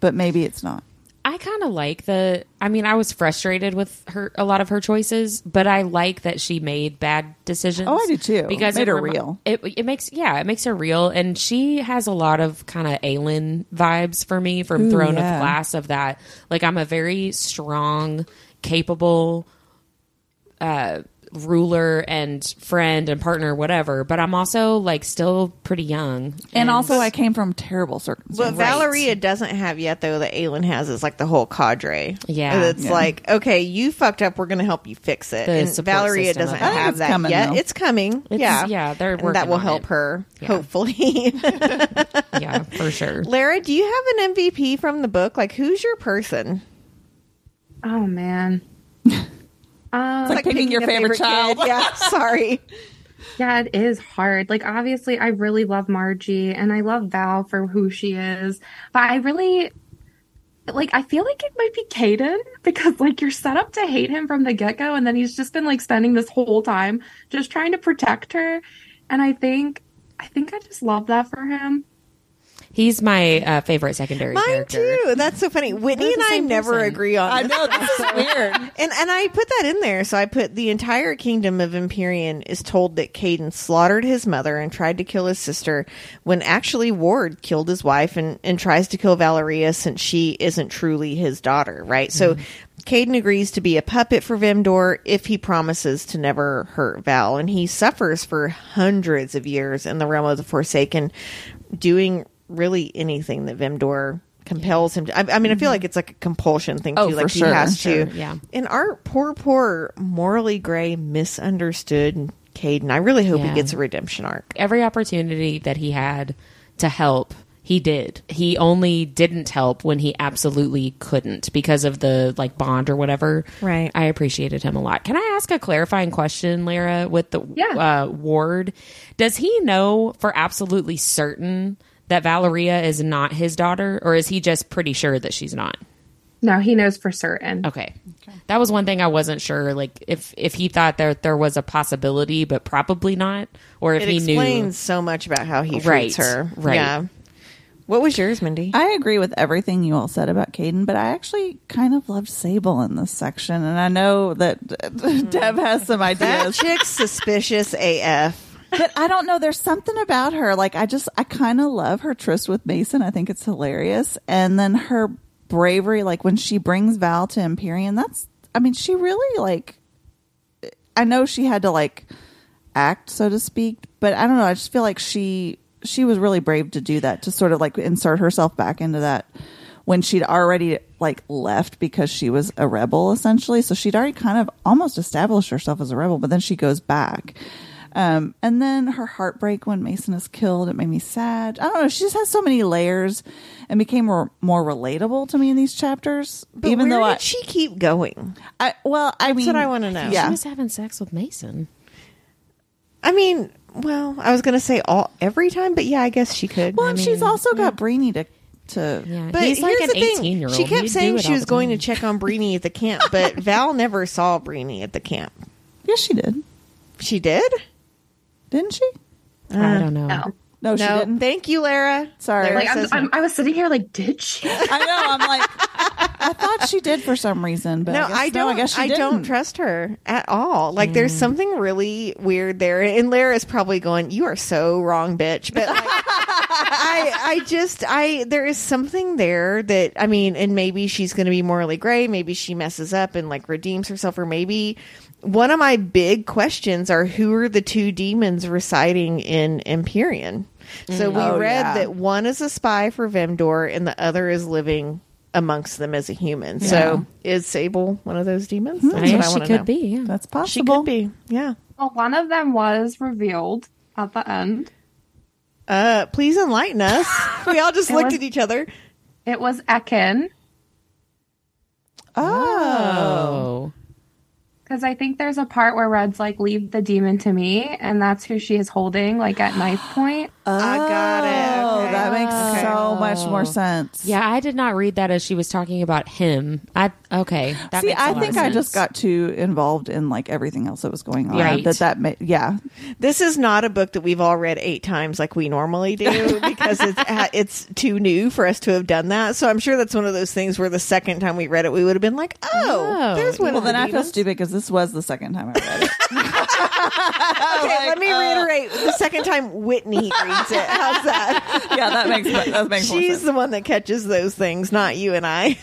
but maybe it's not. I kind of like the. I mean, I was frustrated with her a lot of her choices, but I like that she made bad decisions. Oh, I do too. Because Made it her remi- real. It it makes yeah, it makes her real, and she has a lot of kind of Aelin vibes for me from Ooh, Throne yeah. of Glass. Of that, like I'm a very strong, capable uh ruler and friend and partner whatever but i'm also like still pretty young And also I came from terrible circumstances. What Valeria doesn't have yet, though, that Aelin has is like the whole cadre. Yeah. It's Yeah. like, okay, you fucked up. We're going to help you fix it. The and support Valeria doesn't of it. I think have it's that coming, yet. though. It's coming. It's- yeah. yeah, they're And working that will on help it. her, Yeah. hopefully. yeah for sure Lara, do you have an MVP from the book? Like, who's your person? oh man. Um, like picking your a favorite child. kid. Yeah, sorry. Yeah, it is hard. Like, obviously, I really love Margie and I love Val for who she is. But I really, like, I feel like it might be Caden because, like, you're set up to hate him from the get go. And then he's just been, like, spending this whole time just trying to protect her. And I think, I think I just love that for him. He's my uh, favorite secondary Mine character too. That's so funny. Whitney and I never person. agree on. I know this is weird. And and I put that in there. So I put the entire kingdom of Empyrean is told that Caden slaughtered his mother and tried to kill his sister when actually Ward killed his wife and, and tries to kill Valeria since she isn't truly his daughter, right? So Caden agrees to be a puppet for Vemdour if he promises to never hurt Val. And he suffers for hundreds of years in the realm of the Forsaken, doing really anything that Vimdor compels him to. I, I mean, I feel like it's like a compulsion thing too. Oh, like for he sure, has sure, to. yeah. And our poor, poor, morally gray, misunderstood Caden. I really hope Yeah. he gets a redemption arc. every opportunity that he had to help he did he only didn't help when he absolutely couldn't because of the like bond or whatever Right. i appreciated him a lot can i ask a clarifying question lara with the Yeah. uh, ward does he know for absolutely certain that valeria is not his daughter or is he just pretty sure that she's not No, he knows for certain. Okay. That was one thing I wasn't sure like if if he thought that there was a possibility but probably not or if It he explains knew so much about how he Right, treats her. right. Yeah. What was yours, Mindy? I agree with everything you all said about Caden, but I actually kind of loved Sable in this section, and I know that Deb has some that ideas. chick's suspicious AF. But I don't know. There's something about her. Like I just, I kind of love her tryst with Mason. I think it's hilarious. And then her bravery, like when she brings Val to Empyrean, that's, I mean, she really like, I know she had to like act, so to speak, but I don't know. I just feel like she, she was really brave to do that, to sort of like insert herself back into that when she'd already like left because she was a rebel essentially. So she'd already kind of almost established herself as a rebel, but then she goes back. Um, and then her heartbreak when Mason is killed, it made me sad. I don't know. She just has so many layers and became more, more relatable to me in these chapters. But even where though did I, she keep going? I, well, I mean, what I wanna know. Yeah. She was having sex with Mason. I mean, well, I was gonna say all every time, but yeah, I guess she could. Well, I and mean, she's also got Brainy to, to, Yeah, But he's like here's an the thing. She kept He'd saying she was the going to check on Breenie at the camp, but Val never saw Breenie at the camp. yes, she did. She did? Didn't she? I uh, don't know. No. No, she no. didn't. Thank you, Lara. Sorry. Lara Like I'm, says I'm. I was sitting here like, did she? I know. I'm like, I thought she did for some reason, but no, I, guess, I don't. I guess she I didn't. don't trust her at all. Like, there's mm. something really weird there, and Lara's probably going, "You are so wrong, bitch." But like, I, I just, I, there is something there that I mean, and maybe she's going to be morally gray. Maybe she messes up and like redeems herself, or maybe one of my big questions are who are the two demons residing in Empyrean? So we Oh, read yeah. that one is a spy for Vemdour, and the other is living amongst them as a human. So is Sable one of those demons? That's I what I guess she could know. be. Yeah. That's possible. She could be. Yeah. Well, one of them was revealed at the end. Uh, please enlighten us. we all just looked was- at each other. It was Ekin. Oh. Oh. Because I think there's a part where Red's like, leave the demon to me, and that's who she is holding, like at knife point. Oh, I got it. Oh, Okay. that makes Okay. so much more oh. sense. Yeah, I did not read that as she was talking about him. I okay. That See, makes a I lot of think I sense. just got too involved in like everything else that was going on. Right. That that ma- yeah. This is not a book that we've all read eight times like we normally do because it's it's too new for us to have done that. So I'm sure that's one of those things where the second time we read it, we would have been like, "Oh, Oh. there's one." Well, of then the I feel stupid because this was the second time I read it. Okay, let me uh, reiterate. The second time Whitney reads it, how's that? yeah, that makes that makes more She's the one that catches those things, not you and I.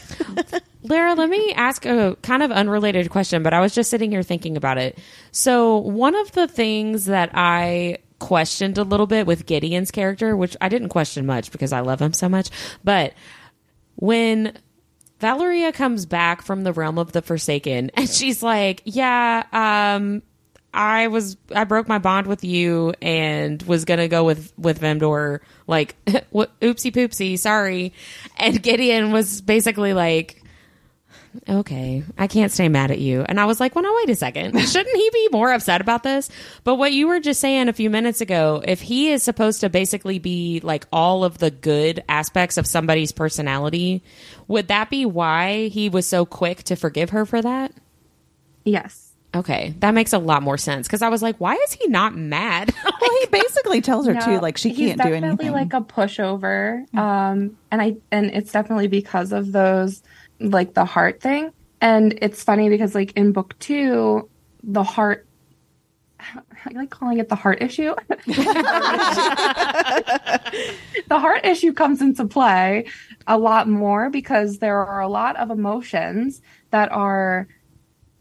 Lara, let me ask a kind of unrelated question, but I was just sitting here thinking about it. So, one of the things that I questioned a little bit with Gideon's character, which I didn't question much because I love him so much, but when Valeria comes back from the realm of the Forsaken and she's like, "Yeah, um I was I broke my bond with you and was gonna go with with Vemdour. Like, oopsie poopsie, sorry." And Gideon was basically like, "Okay, I can't stay mad at you." And I was like, "Well, no, wait a second. Shouldn't he be more upset about this?" But what you were just saying a few minutes ago, if he is supposed to basically be like all of the good aspects of somebody's personality, would that be why he was so quick to forgive her for that? Yes. Okay, that makes a lot more sense because I was like, why is he not mad? well, he basically tells her No, too, like she can't do anything. definitely anything. like a pushover. Um, and I and it's definitely because of those, like the heart thing. And it's funny because like in book two, the heart. I like calling it the heart issue. the heart issue comes into play a lot more because there are a lot of emotions that are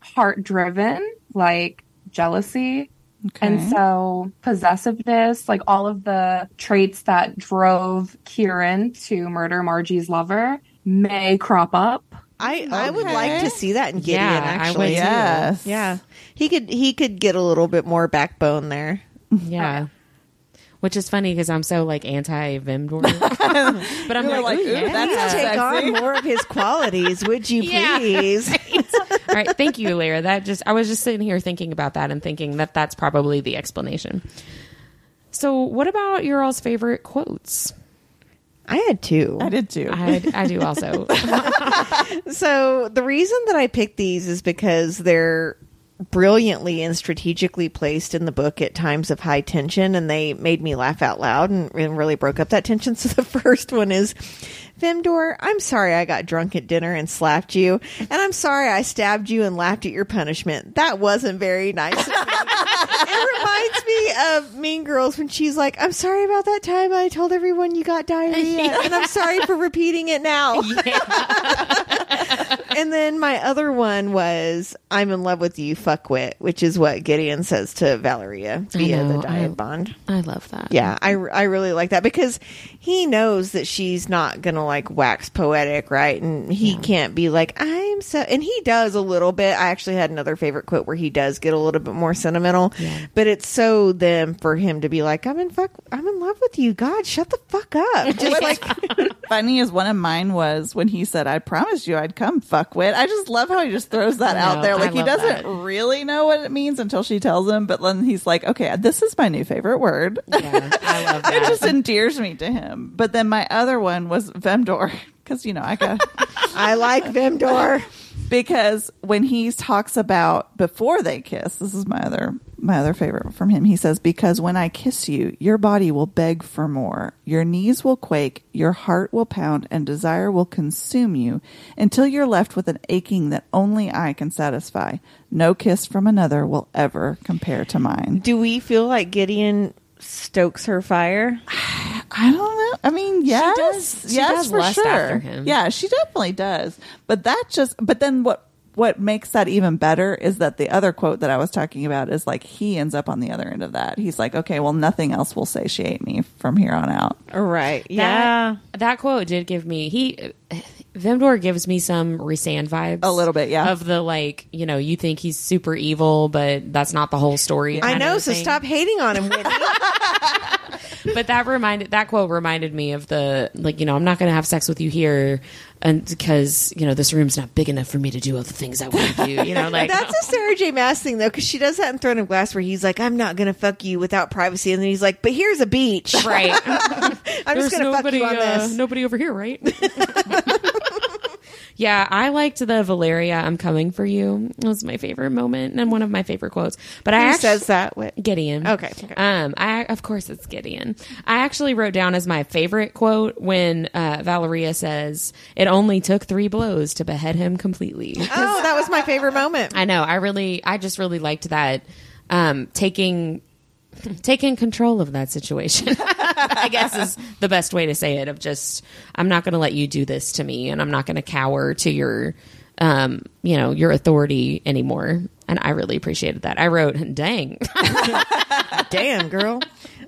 heart driven, like jealousy, and so possessiveness, like all of the traits that drove Kieran to murder Margie's lover, may crop up. I I would like to see that in Gideon. Yeah, I actually, would too. yeah, he could he could get a little bit more backbone there. yeah. Which is funny because I'm so like anti Vimdor, but I'm You're like, like, ooh, ooh, yeah. that's Take Sexy. on more of his qualities, would you Yeah. please? All right, thank you, Lara. That just I was just sitting here thinking about that and thinking that that's probably the explanation. So, what about your all's favorite quotes? I had two. I did too. I, I do also. So the reason that I picked these is because they're brilliantly and strategically placed in the book at times of high tension, and they made me laugh out loud and, and really broke up that tension. So the first one is. Vemdour, I'm sorry I got drunk at dinner and slapped you, and I'm sorry I stabbed you and laughed at your punishment. That wasn't very nice. of me." it reminds me of Mean Girls when she's like, "I'm sorry about that time I told everyone you got diarrhea, and I'm sorry for repeating it now." and then my other one was I'm in love with you, fuckwit, which is what Gideon says to Valeria via know, the diet I- bond. I love that. Yeah, I, I really like that because he knows that she's not gonna like wax poetic, right? And he can't be like, I'm so, and he does a little bit. I actually had another favorite quote where he does get a little bit more sentimental, Yeah. but it's so them for him to be like, I'm in fuck, I'm in love with you. God, shut the fuck up. Just like, Funny as one of mine was when he said, "I promised you I'd come, fuckwit." I just love how he just throws that I out there, I like he doesn't that. really know what it means until she tells him. But then he's like, "Okay, this is my new favorite word." Yeah, I love that. it just endears me to him. But then my other one was Vemdour because you know I got I like Vimdor. because when he talks about before they kiss, this is my other my other favorite from him. He says, "Because when I kiss you, your body will beg for more. Your knees will quake, your heart will pound, and desire will consume you until you're left with an aching that only I can satisfy. No kiss from another will ever compare to mine." Do we feel like Gideon stokes her fire? I don't know. I mean, yes, does- she yes, does for lust sure. after him. Yeah, she definitely does. But that just, but then what? What makes that even better is that the other quote that I was talking about is like he ends up on the other end of that. He's like, okay, well, nothing else will satiate me from here on out. Right. Yeah. That, that quote did give me he Vemdour gives me some Rhysand vibes. A little bit, yeah. Of the like, you know, you think he's super evil, but that's not the whole story. I know, so thing. stop hating on him, Whitney. But that reminded that quote reminded me of the like, you know, I'm not going to have sex with you here, and because you know this room's not big enough for me to do all the things I want to do. You know, like That's a Sarah J. Maas thing, though, because she does that in Throne of Glass, where he's like, "I'm not gonna fuck you without privacy," and then he's like, "But here's a beach. right. I'm just gonna fuck you on uh, this." nobody over here, right? yeah, I liked the Valeria. I'm coming for you. It was my favorite moment and one of my favorite quotes. But I actually, says that? What? Gideon. Okay, okay. Um, I of course it's Gideon. I actually wrote down as my favorite quote when uh, Valeria says, "It only took three blows to behead him completely." Oh, that was my favorite moment. I know. I really, I just really liked that um, taking taking control of that situation. I guess is the best way to say it. Of just, I'm not going to let you do this to me, and I'm not going to cower to your, um, you know, your authority anymore. And I really appreciated that. I wrote, "Dang, Damn, girl.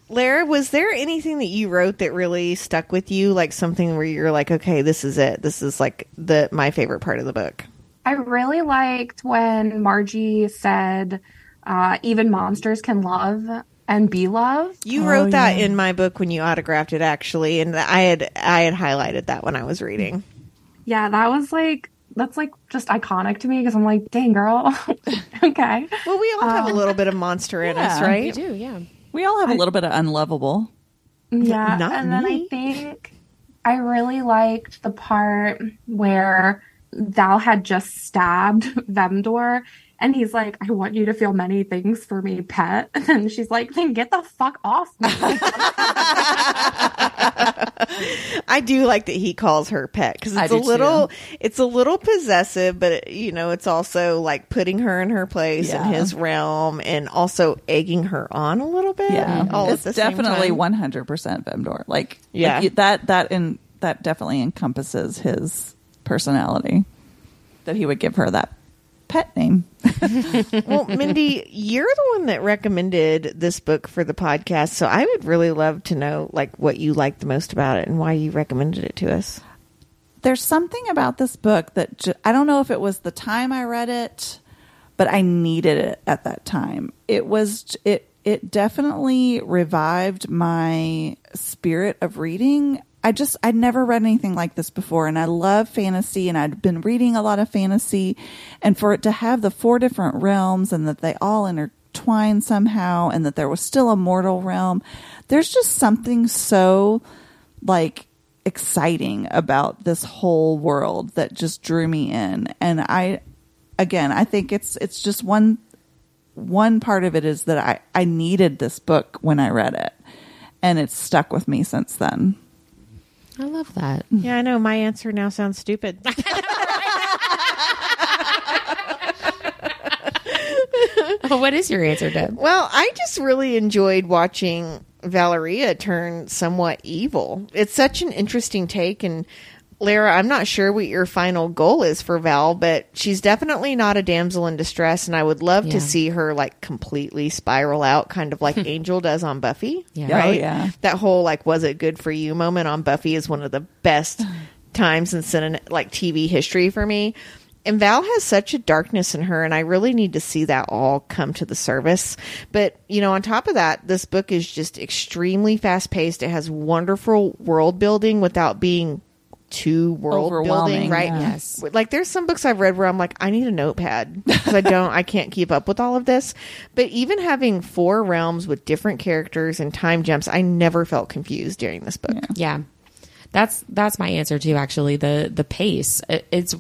Lara, was there anything that you wrote that really stuck with you? Like something where you're like, okay, this is it. This is like the my favorite part of the book. I really liked when Margie said, uh, even monsters can love and be loved. You wrote that oh, in my book when you autographed it, actually, and I had I had highlighted that when I was reading. Yeah, that was like, that's like just iconic to me because I'm like, dang, girl. okay. Well, we all have a um, little bit of monster in us, right? We do, yeah." We all have a little bit of unlovable. Yeah, not and then. I think I really liked the part where Val had just stabbed Vemdour, and he's like, "I want you to feel many things for me, pet." And she's like, "Then get the fuck off me." I do like that he calls her pet because it's a do, little it's a little possessive, but you know it's also like putting her in her place in his realm and also egging her on a little bit. Yeah, all it's at the definitely one hundred percent Vemdour. Like, Yeah. like, that that in that definitely encompasses his personality. That he would give her that pet name. well, Mindy, you're the one that recommended this book for the podcast, so I would really love to know like what you liked the most about it and why you recommended it to us. There's something about this book that ju- I don't know if it was the time I read it, but I needed it at that time. It was it it definitely revived my spirit of reading. I just I'd never read anything like this before and I love fantasy and I'd been reading a lot of fantasy and for it to have the four different realms and that they all intertwine somehow and that there was still a mortal realm. There's just something so like exciting about this whole world that just drew me in and i again i think it's it's just one one part of it is that i i needed this book when i read it and it's stuck with me since then I love that. Yeah, I know my answer now sounds stupid. what is your answer, Deb? Well, I just really enjoyed watching Valeria turn somewhat evil. It's such an interesting take and Lara, I'm not sure what your final goal is for Val, but she's definitely not a damsel in distress, and I would love Yeah. to see her like completely spiral out, kind of like Angel does on Buffy. Yeah. Oh, Right? yeah. That whole like "was it good for you" moment on Buffy is one of the best times in cine- like TV history for me. And Val has such a darkness in her, and I really need to see that all come to the surface. But, you know, on top of that, this book is just extremely fast paced. It has wonderful world building without being too world building, right? Yes. Like there's some books I've read where I'm like, I need a notepad because I don't, I can't keep up with all of this. But even having four realms with different characters and time jumps, I never felt confused during this book. Yeah, that's that's my answer too. Actually, the the pace it, it's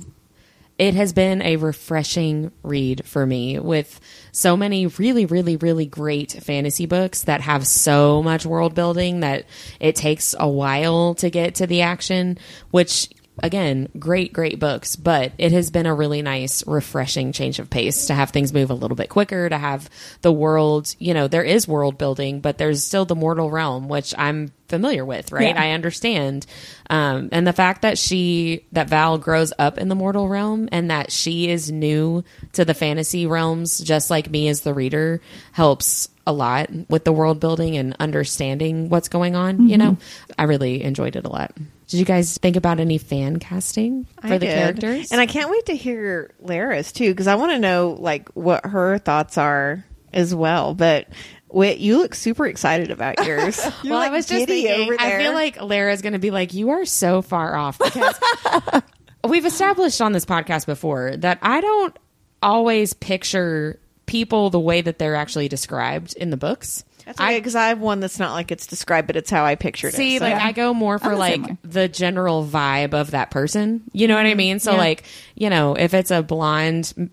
it has been a refreshing read for me with so many really really really great fantasy books that have so much world building that it takes a while to get to the action which again great great books but it has been a really nice refreshing change of pace to have things move a little bit quicker to have the world you know there is world building but there's still the mortal realm which i'm familiar with right? Yeah. i understand. Um, and the fact that she that val grows up in the mortal realm and that she is new to the fantasy realms just like me as the reader helps a lot with the world building and understanding what's going on you know? I really enjoyed it a lot did you guys think about any fan casting for I the did. characters and I can't wait to hear Lara's too because I want to know like what her thoughts are as well. But Wait, you look super excited about yours. Well, like I was just thinking. I feel like Lara's going to be like, "You are so far off," because we've established on this podcast before that I don't always picture people the way that they're actually described in the books. That's okay because I have one that's not like it's described, but it's how I pictured See, it. so- like I go more for I'm the like way. the general vibe of that person. You know what I mm-hmm. mean? So Yeah. like, you know, if it's a blonde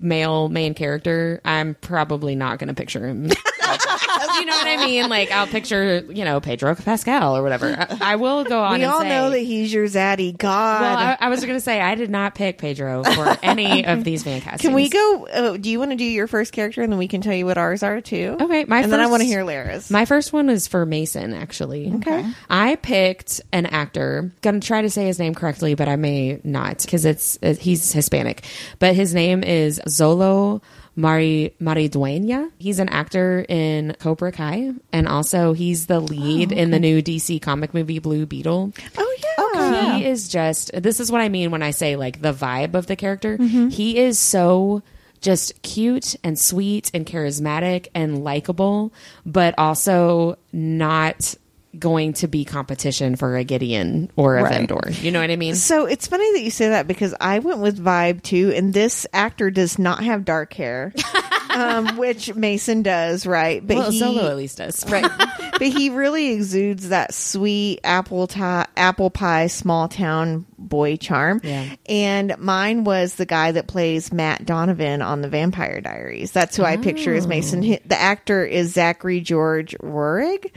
male main character, I'm probably not going to picture him. you know what I mean? Like I'll picture, you know, Pedro Pascal or whatever. I, I will go on we all say, know that he's your zaddy. God. well, I, I was going to say I did not pick Pedro for any of these fan castings. can we go? Uh, do you want to do your first character, and then we can tell you what ours are too? Okay, my and then I first- want to hear Lara's. My first one is for Mason, actually. Okay. I picked an actor. Gonna try to say his name correctly, but I may not because it's uh, he's Hispanic. But his name is Xolo Mari Maridueña. He's an actor in Cobra Kai, and also he's the lead oh, in the new DC comic movie Blue Beetle. oh yeah. He is just this is what I mean when I say like the vibe of the character. Mm-hmm. He is so just cute and sweet and charismatic and likable, but also not going to be competition for a Gideon or a Right. Vemdour. You know what I mean? So it's funny that you say that because I went with vibe too, and this actor does not have dark hair, um, which Mason does, right? But well, he, Xolo at least does. right? but he really exudes that sweet apple tie, apple pie, small town boy charm. Yeah. And mine was the guy that plays Matt Donovan on The Vampire Diaries. That's who I picture as Mason. The actor is Zachary George Roerig.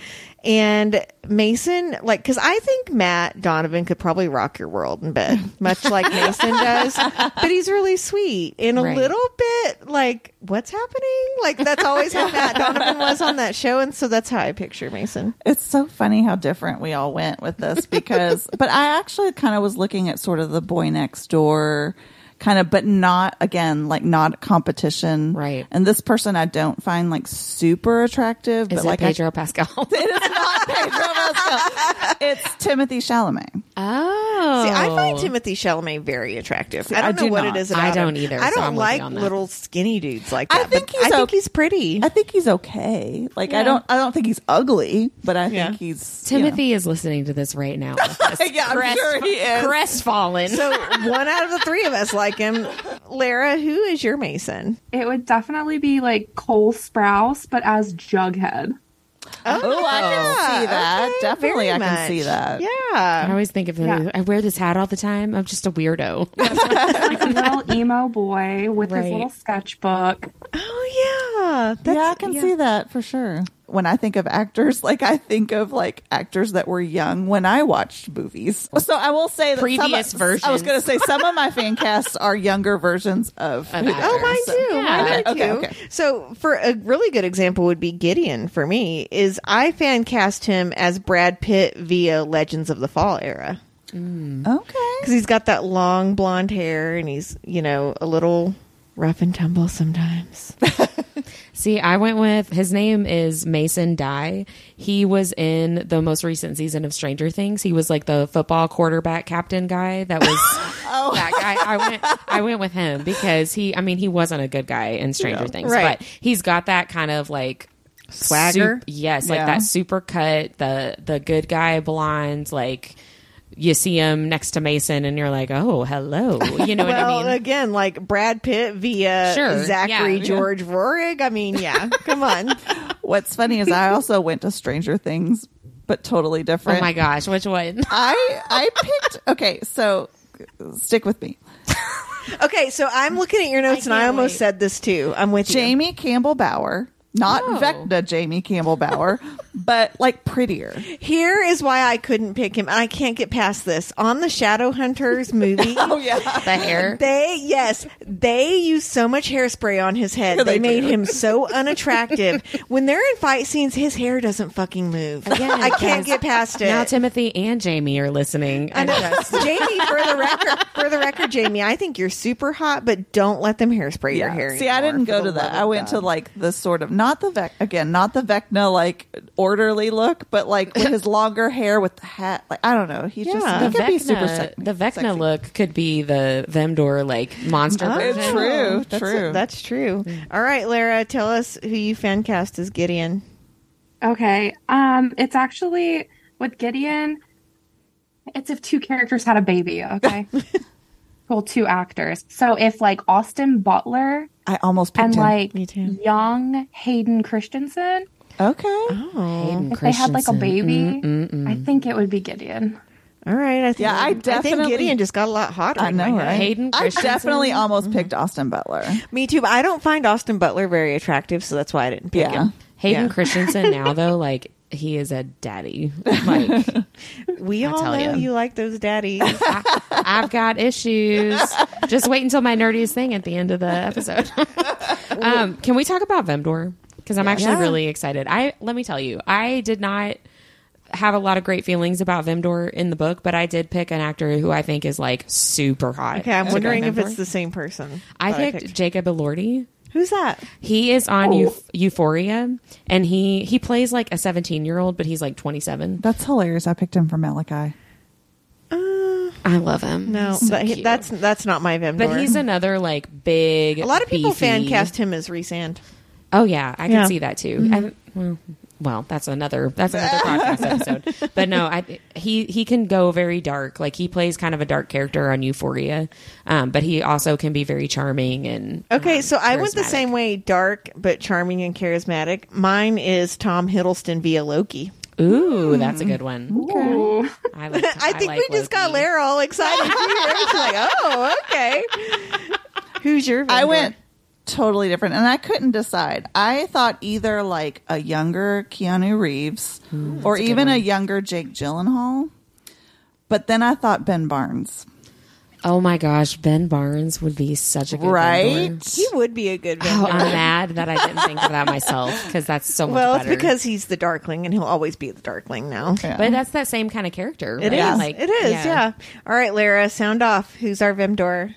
And Mason, like, because I think Matt Donovan could probably rock your world in bed, much like Mason does. But he's really sweet and a Right. little bit like, what's happening? Like, that's always how Matt Donovan was on that show. And so that's how I picture Mason. It's so funny how different we all went with this because, but I actually kind of was looking at sort of the boy next door kind of, but not again, like not competition. Right. And this person I don't find like super attractive, Is but it like I- Pedro Pascal? it is not Pedro Pascal. It's Timothée Chalamet. Oh, See, I find oh. Timothée Chalamet very attractive. I I don't know do what not. it is I don't him. either, I so don't I'm like on little skinny dudes like I that. think but he's I think o- he's pretty. I think he's okay. Like I don't, I don't think he's ugly, but I Yeah. think he's you know. Timothée is listening to this right now. Yeah, I'm sure he is. Crestfallen. so one out of the three of us like him. Lara, who is your Mason? It would definitely be like Cole Sprouse, but as Jughead. Oh, I can oh. see that. okay, Definitely, very I can see that. Yeah. I always think of the, Yeah. I wear this hat all the time. I'm just a weirdo. like a little emo boy with Right. his little sketchbook. Oh yeah. That's, yeah, I can see that for sure. When I think of actors, like I think of like actors that were young when I watched movies. So I will say that Previous some, versions. I was going to say some of my fan casts are younger versions of. Of. Oh, mine So- too. Yeah. Mine Okay, too. okay. So, for a really good example, would be Gideon for me. Is I fan cast him as Brad Pitt via Legends of the Fall era. Okay. because he's got that long blonde hair and he's you know a little rough and tumble sometimes. See, I went with his name is Mason Dye. He was in the most recent season of Stranger Things. He was like the football quarterback captain guy that was Oh. that guy. I went I went with him because he I mean he wasn't a good guy in Stranger Things, Right. but he's got that kind of like Swagger? sup- yes, like Yeah. that super cut, the the good guy blonde, like you see him next to Mason and you're like, "Oh, hello." You know well, what I mean? again, like Brad Pitt via Sure, Zachary yeah. George Roerig. I mean, yeah, come on. What's funny is I also went to Stranger Things, but totally oh different. oh my gosh, which one? I I picked okay, so stick with me. Okay, so I'm looking at your notes, and I almost wait. said this too. I'm with you. Jamie Campbell Bower, not Oh. Vecna Jamie Campbell Bower, but like prettier. Here is why I couldn't pick him, I can't get past this. On the Shadowhunters movie, Oh yeah. the hair. They yes, they use so much hairspray on his head. Yeah, they, they made do. him so unattractive. when they're in fight scenes, his hair doesn't fucking move. Again, I can't get past it. Now Timothée and Jamie are listening. I know. Jamie, for the record, for the record, Jamie, I think you're super hot, but don't let them hairspray your hair. See, I didn't go to that. I of went to like the sort of not the Vec again, not the Vecna like orderly look, but like with his longer hair with the hat. Like I don't know. He just Yeah. he the could be super Vecna, sexy. the Vecna sexy. look could be the Vemdour like monster Oh, true, That's, true. That's true. All right, Lara, tell us who you fan cast as Gideon. Okay. Um, it's actually with Gideon. It's if two characters had a baby. Okay. well, two actors. So if like Austin Butler I almost picked and him. like Me too. young Hayden Christensen, okay. Oh, if they had like a baby, Mm-mm-mm. I think it would be Gideon. all right. I think, Yeah, I I think Gideon just got a lot hotter. I know, head. right? Hayden I definitely almost Mm-hmm. picked Austin Butler. Me too. But I don't find Austin Butler very attractive, so that's why I didn't pick Yeah. him. Hayden Yeah. Christensen now though, like he is a daddy. Like We I all tell know ya. you like those daddies. I, I've got issues. Just wait until my nerdiest thing at the end of the episode. um, can we talk about Vemdour? Because I'm actually Yeah. really excited. I let me tell you, I did not have a lot of great feelings about Vemdour in the book, but I did pick an actor who I think is like super hot. Okay, I'm to wondering if it's the same person. I that picked, Jacob Elordi. Who's that? He is on Oh. Euph- Euphoria, and he he plays like a 17 year old, but he's like 27. That's hilarious. I picked him for Malachi. Uh, I love him. no, He's so that- cute. that's that's not my Vemdour. But he's another like big. a lot of people fan cast him as Rhysand. Oh yeah, I can Yeah. see that too. I, well, well, that's another that's another podcast episode. But no, I he he can go very dark. Like he plays kind of a dark character on Euphoria, um, but he also can be very charming and Okay, um, so I went the same way, dark but charming and charismatic. Mine is Tom Hiddleston via Loki. Ooh, that's a good one. Ooh. I, like, I think like we just got Loki. Lara all excited. She's like, oh, okay. Who's your? I went totally different, and I couldn't decide. I thought either like a younger Keanu Reeves hmm. or a even a one. younger Jake Gyllenhaal. But then I thought Ben Barnes. Oh my gosh, Ben Barnes would be such a good Right? Vemdour. He would be a good Oh, Vemdour. I'm mad that I didn't think of that myself because that's so much well, better. it's because he's the Darkling, and he'll always be the Darkling now. Yeah. but that's that same kind of character. It right? is. Like, it is. Yeah. All right, Lara, sound off. Who's our Vemdour?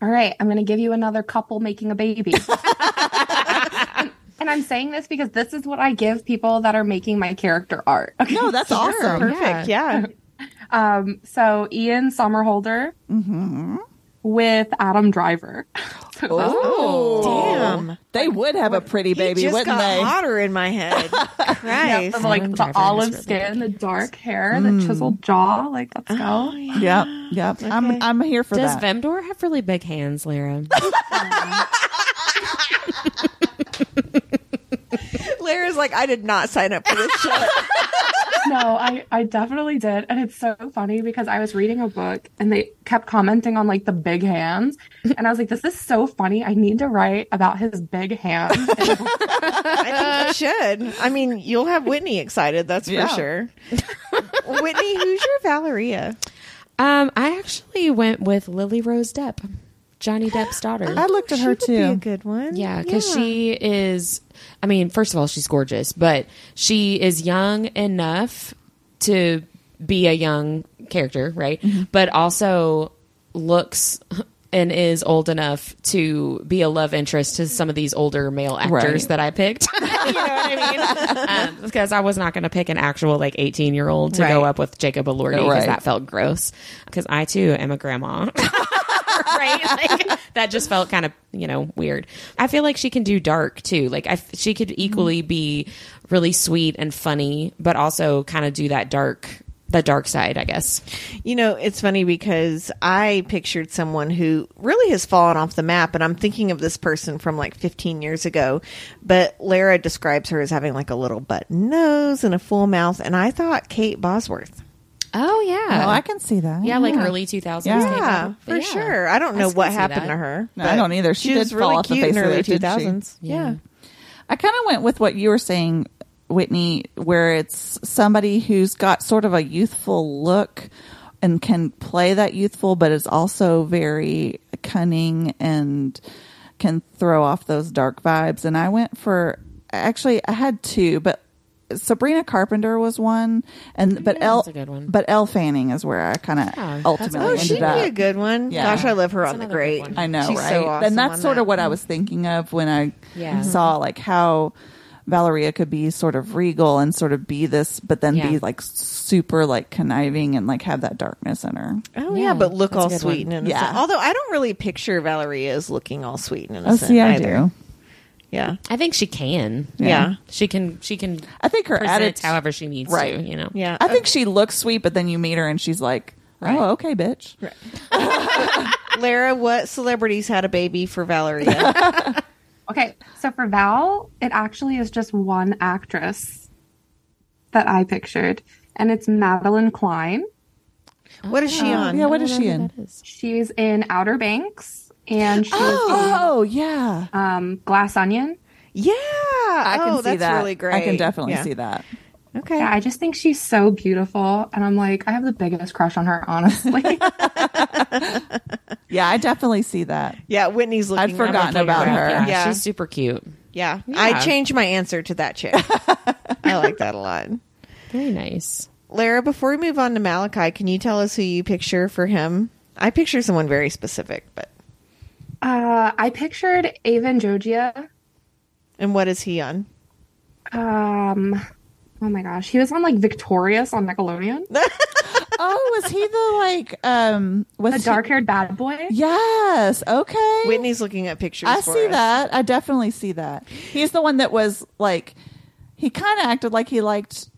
All right, I'm going to give you another couple making a baby. and, and I'm saying this because this is what I give people that are making my character art. Okay. no, that's awesome. Perfect. Yeah. Um, so Ian Somerhalder with Adam Driver. Oh, Damn. They would have a pretty baby, he just wouldn't got they? hotter in my head. Christ. Of like Adam the Driver is olive really skin, the dark hair, the mm. chiseled jaw. Like, let's go. Oh, yep, yep. Okay. I'm I'm here for Does that. Vemdour have really big hands, Lara? Lara's like, I did not sign up for this show. no, I, I definitely did. And it's so funny because I was reading a book and they kept commenting on like the big hands. And I was like, this is so funny. I need to write about his big hands. I think you should. I mean, you'll have Whitney excited, that's Yeah. for sure. Whitney, who's your Valeria? um, I actually went with Lily Rose Depp, Johnny Depp's daughter. I looked at She her would Be a good one. Yeah, because she is. I mean, first of all, she's gorgeous, but she is young enough to be a young character, right? But also looks and is old enough to be a love interest to some of these older male actors Right. that I picked. you know what I mean? Um, because I was not going to pick an actual like 18 year old to go up with Jacob Elordi because Right. that felt gross. Because I too am a grandma. Right? Like, that just felt kind of, you know, weird. I feel like she can do dark too. Like I, she could equally mm-hmm. be really sweet and funny, but also kind of do that dark, the dark side, I guess. You know, it's funny because I pictured someone who really has fallen off the map, and I'm thinking of this person from like 15 years ago. But Lara describes her as having like a little button nose and a full mouth, and I thought Kate Bosworth. Oh yeah. Oh, I can see that. yeah, like early 2000s. Yeah. Kate Yeah, for Yeah. sure. I don't know still what happened that. to her. No, I don't either. She was did fall really off cute in face of early the earth, 2000s. Yeah. I kind of went with what you were saying, Whitney, where it's somebody who's got sort of a youthful look and can play that youthful, but is also very cunning and can throw off those dark vibes. And I went for actually I had two, but Sabrina Carpenter was one, and but Yeah, Elle, that's a good one. but Elle Fanning is where I kind of Yeah, ultimately Oh, ended she'd up. be a good one. Yeah. Gosh, I love her That's on the another good great. one. I know, She's right? so awesome and that's on sort that. of what I was thinking of when I Yeah. saw like how Valeria could be sort of regal and sort of be this, but then Yeah. be like super like conniving and like have that darkness in her. Oh yeah, Yeah, but look that's a all good sweet one. and innocent. Yeah. Although I don't really picture Valeria as looking all sweet and Oh, innocent. see, I either. do. Yeah. I think she can. Yeah. She can. She can. I think her present attitude, however she needs Right. to. You know. Yeah. I think she looks sweet, but then you meet her and she's like, oh, Right. "Oh, okay, bitch." Lara, what celebrities had a baby for Valeria? Okay, so for Val, it actually is just one actress that I pictured, and it's Madelyn Cline. what is she oh, on? Yeah, what I is don't she in? that is. She's in Outer Banks, and she's Oh, yeah. in um, Glass Onion. Yeah. I can oh, see that's that. really great. I can definitely Yeah. see that. Okay. Yeah, I just think she's so beautiful, and I'm like, I have the biggest crush on her, honestly. Yeah, I definitely see that. Yeah, Whitney's looking. I'd forgotten about her. Yeah, Yeah, she's super cute. yeah. Yeah. I changed my answer to that chick. I like that a lot. Very nice. Lara, before we move on to Malachi, can you tell us who you picture for him? I picture someone very specific, but uh, I pictured Avan Jogia. and what is he on? Um, oh my gosh, he was on like Victorious on Nickelodeon, Oh, was he the like um was the dark-haired bad boy. Yes. Okay. Whitney's looking at pictures. I for see us. that. I definitely see that. He's the one that was like he kind of acted like he liked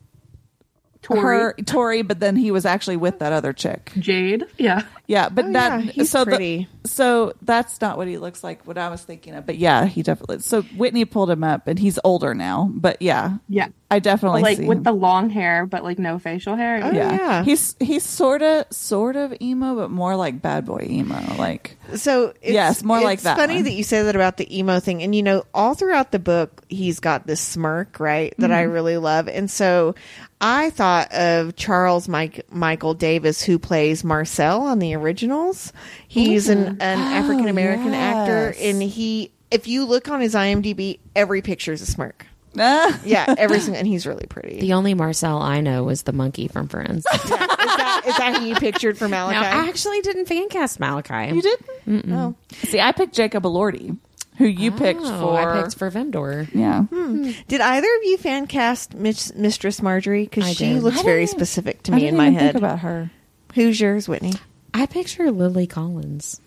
Tori. her Tori, but then he was actually with that other chick. Jade. Yeah. Yeah, but Oh, that yeah, he's so the- so that's not what he looks like. What I was thinking of, but yeah, he definitely. So Whitney pulled him up, and he's older now. But yeah, Yeah. I definitely like see with him. the long hair, but like no facial hair. Oh, yeah. yeah. he's he's sort of sort of emo, but more like bad boy emo. Like So it's, Yes, more it's like that Funny one. that you say that about the emo thing, and you know, all throughout the book, he's got this smirk, right, that Mm-hmm. I really love, and so I thought of Charles Mike Michael Davis, who plays Marcel on the originals. He's an, an African American actor, Oh, and he, if you look on his IMDb, every picture is a smirk. ah, Yeah, every single, and he's really pretty. The only Marcel I know was the monkey from Friends. is that is that who you pictured for Malachi? no, I actually didn't fan cast Malachi. you didn't. oh. See, I picked Jacob Elordi, who you picked Oh, for. I picked for Vemdour. yeah. Hmm. Hmm. Did either of you fan cast Miss, Mistress Marjorie? I Because she did. looks I very specific to I me didn't in my even head. think about her. Who's yours, Whitney? I picture Lily Collins,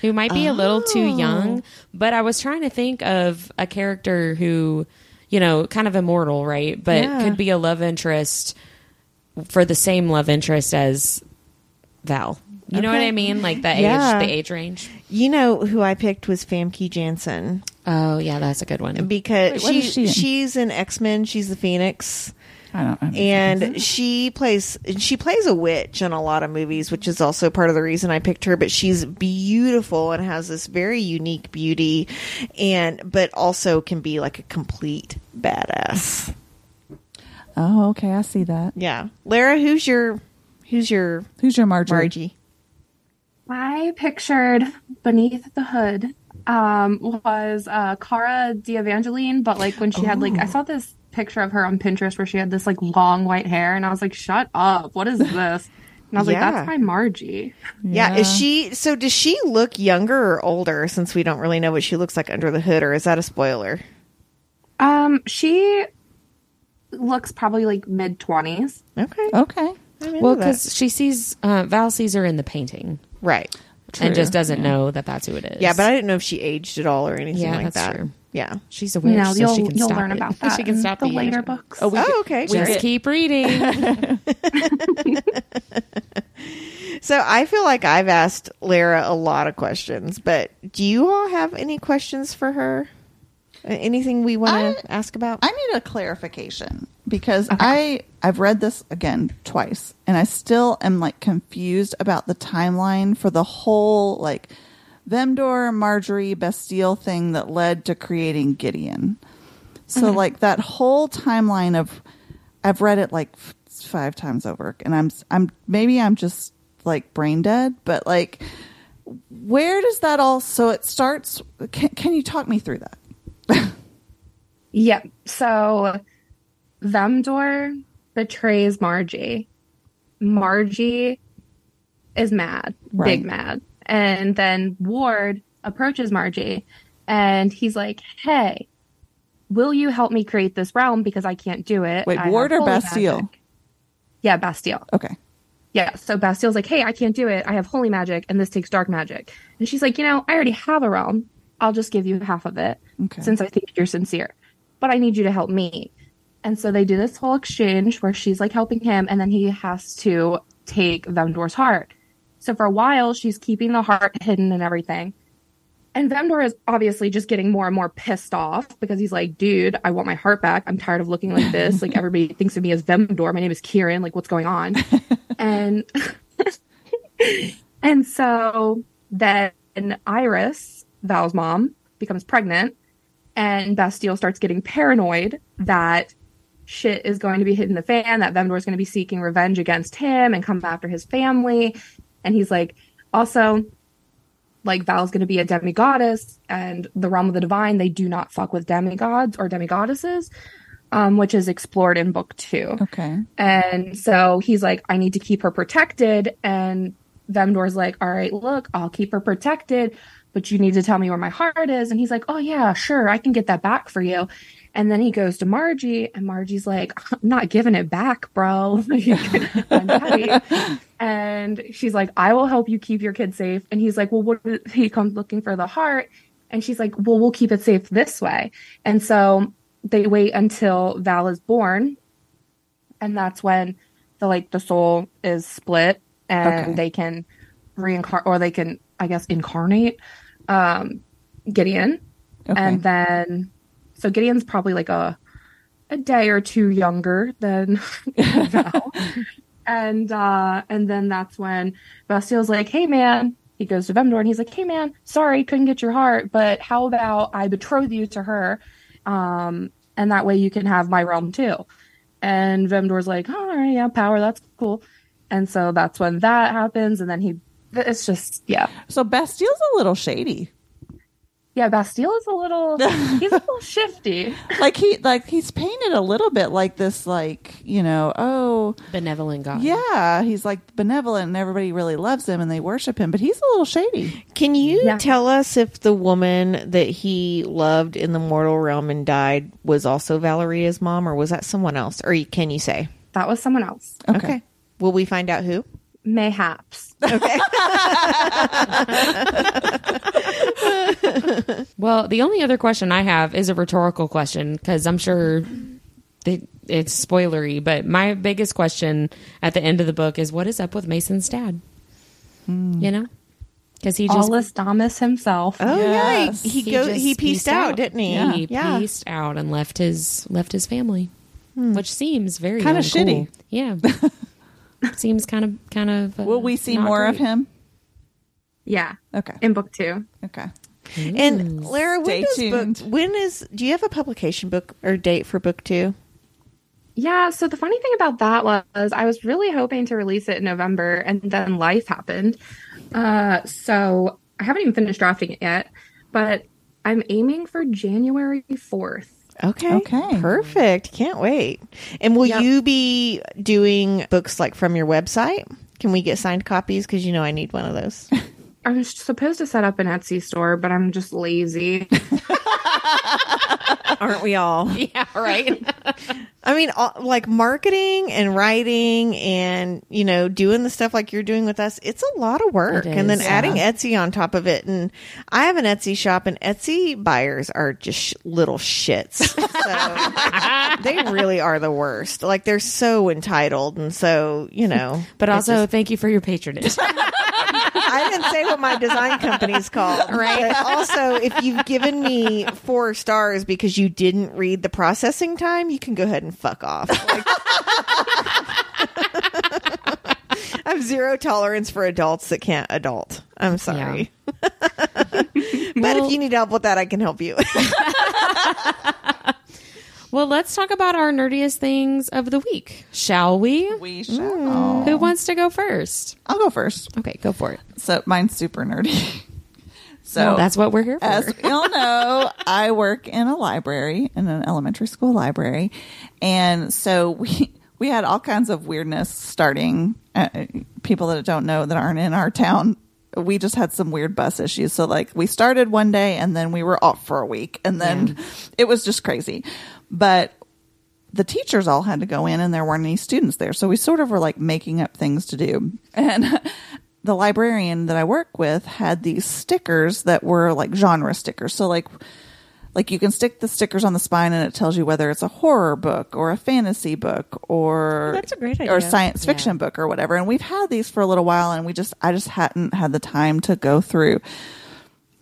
who might be a little too Oh. young, but I was trying to think of a character who, you know, kind of immortal, right? But Yeah. could be a love interest for the same love interest as Val. You know what I mean? Like the Yeah. age, the age range. You know who I picked was Famke Janssen Oh yeah, that's a good one. because Wait, what she, is she in? she's in X Men. She's the Phoenix, I don't. I don't and she plays she plays a witch in a lot of movies, which is also part of the reason I picked her. But she's beautiful and has this very unique beauty, and but also can be like a complete badass. oh, okay. I see that. Yeah, Lara, who's your who's your Who's your Marjorie? Margie? I pictured beneath the hood um, was uh, Cara Delevingne, but like when she had like I saw this picture of her on Pinterest where she had this like long white hair, and I was like, "Shut up! What is this?" And I was Yeah. like, that's my Margie. Yeah. Is she, so does she look younger or older since we don't really know what she looks like under the hood or is that a spoiler? Um, she looks probably like mid twenties. Okay. Okay. Well, because she sees uh, Val sees her in the painting Right. and just doesn't know that that's who it is. Yeah, but I didn't know if she aged at all or anything Yeah, like that's that. true. Yeah. she's a witch, No, so you'll she can you'll stop learn it. about that she can in stop the the later aging. books. Oh, we Oh, okay. Just great. keep reading. So I feel like I've asked Lara a lot of questions, but do you all have any questions for her? Anything we want to ask about? I need a clarification because I I've read this again twice and I still am like confused about the timeline for the whole like Vemdour Marjorie Bastille thing that led to creating Gideon. So mm-hmm. like that whole timeline of I've read it like f- five times over and I'm I'm maybe I'm just like brain dead, but like where does that all so it starts can, can you talk me through that? Yep. So Vemdour betrays Margie. Margie is mad, Right. big mad. And then Ward approaches Margie and he's like, Hey, will you help me create this realm? Because I can't do it. Wait, I Ward or Bastille? magic." Yeah, Bastille. Okay. Yeah, so Bastille's like, hey, I can't do it. I have holy magic, and this takes dark magic. And she's like, you know, I already have a realm. I'll just give you half of it Okay. since I think you're sincere. But I need you to help me. And so they do this whole exchange where she's like helping him, and then he has to take Vemdour's heart. So for a while, she's keeping the heart hidden and everything. And Vemdour is obviously just getting more and more pissed off because he's like, dude, I want my heart back. I'm tired of looking like this. Like everybody thinks of me as Vemdour. My name is Kieran. Like what's going on? and and so then Iris, Val's mom, becomes pregnant, and Bastille starts getting paranoid that shit is going to be hitting the fan, that Vemdour is going to be seeking revenge against him and come after his family. And he's like, also, like Val's going to be a demigoddess, and the realm of the divine, they do not fuck with demigods or demigoddesses, um, which is explored in book two. Okay. And so he's like, I need to keep her protected. And Vemdour's like, All right, look, I'll keep her protected, but you need to tell me where my heart is. And he's like, Oh, yeah, sure, I can get that back for you. And then he goes to Margie, and Margie's like, I'm not giving it back, bro. And she's like, I will help you keep your kid safe. And he's like, Well, what? He comes looking for the heart. And she's like, Well, we'll keep it safe this way. And so they wait until Val is born and that's when the like the soul is split and Okay. they can reincarnate or they can i guess incarnate um gideon Okay. and then so gideon's probably like a a day or two younger than val and uh and then that's when Bastille's like hey man he goes to Vemdour and he's like hey man sorry couldn't get your heart but how about i betroth you to her um and that way you can have my realm too and Vemdour's like, all right, yeah, power, that's cool. And so that's when that happens. And then he, it's just, yeah. So Bastille's a little shady. Yeah, Bastille is a little, he's a little shifty. Like he like he's painted a little bit like this like, you know, oh, Benevolent God. yeah, he's like benevolent and everybody really loves him and they worship him, but he's a little shady. Can you Yeah. tell us if the woman that he loved in the mortal realm and died was also Valeria's mom, or was that someone else? Or can you say? That was someone else. Okay. Will we find out who? Mayhaps. Well, the only other question I have is a rhetorical question because I'm sure it, it's spoilery, but my biggest question at the end of the book is what is up with Mason's dad? You know? Because he just Aulus Damas himself. Oh Yes. yeah, he, he, he go just he pieced out, didn't he? Yeah. He Yeah. pieced out and left his left his family, which seems very Kinda shitty. Yeah, seems kind of kind of. Uh, Will we see not more of him? Yeah. Okay. In book two. Okay. And Lara, when Stay does tuned. book? When is? Do you have a publication book or date for book two? Yeah, so the funny thing about that was I was really hoping to release it in November and then life happened. Uh so I haven't even finished drafting it yet, but I'm aiming for January 4th. Okay. Okay. Perfect. Can't wait. And will Yep. you be doing books like from your website? Can we get signed copies? Because you know I need one of those. I was supposed to set up an Etsy store, but I'm just lazy. Aren't we all? Yeah, right. I mean, all, like marketing and writing and, you know, doing the stuff like you're doing with us, it's a lot of work. It And then is, adding Etsy on top of it. And I have an Etsy shop, and Etsy buyers are just sh- little shits. So they really are the worst. Like they're so entitled. And so, you know. but also, just- thank you for your patronage. I didn't say what my design company's called. Right. Also, if you've given me four stars because you didn't read the processing time, you can go ahead and fuck off. Like- I have zero tolerance for adults that can't adult. I'm sorry. but if you need help with that, I can help you. Well, let's talk about our nerdiest things of the week, shall we? We shall. Who wants to go first? I'll go first. Okay, go for it. So mine's super nerdy. So Well, that's what we're here for. As we all know, I work in a library, in an elementary school library, and so we we had all kinds of weirdness starting. Uh, people that don't know that aren't in our town, we just had some weird bus issues. So like we started one day and then we were off for a week, and then it was just crazy. But the teachers all had to go in and there weren't any students there. So we sort of were like making up things to do. And the librarian that I work with had these stickers that were like genre stickers. So like like you can stick the stickers on the spine and it tells you whether it's a horror book or a fantasy book or oh, That's a great or idea. a science fiction book or whatever. And we've had these for a little while and we just I just hadn't had the time to go through.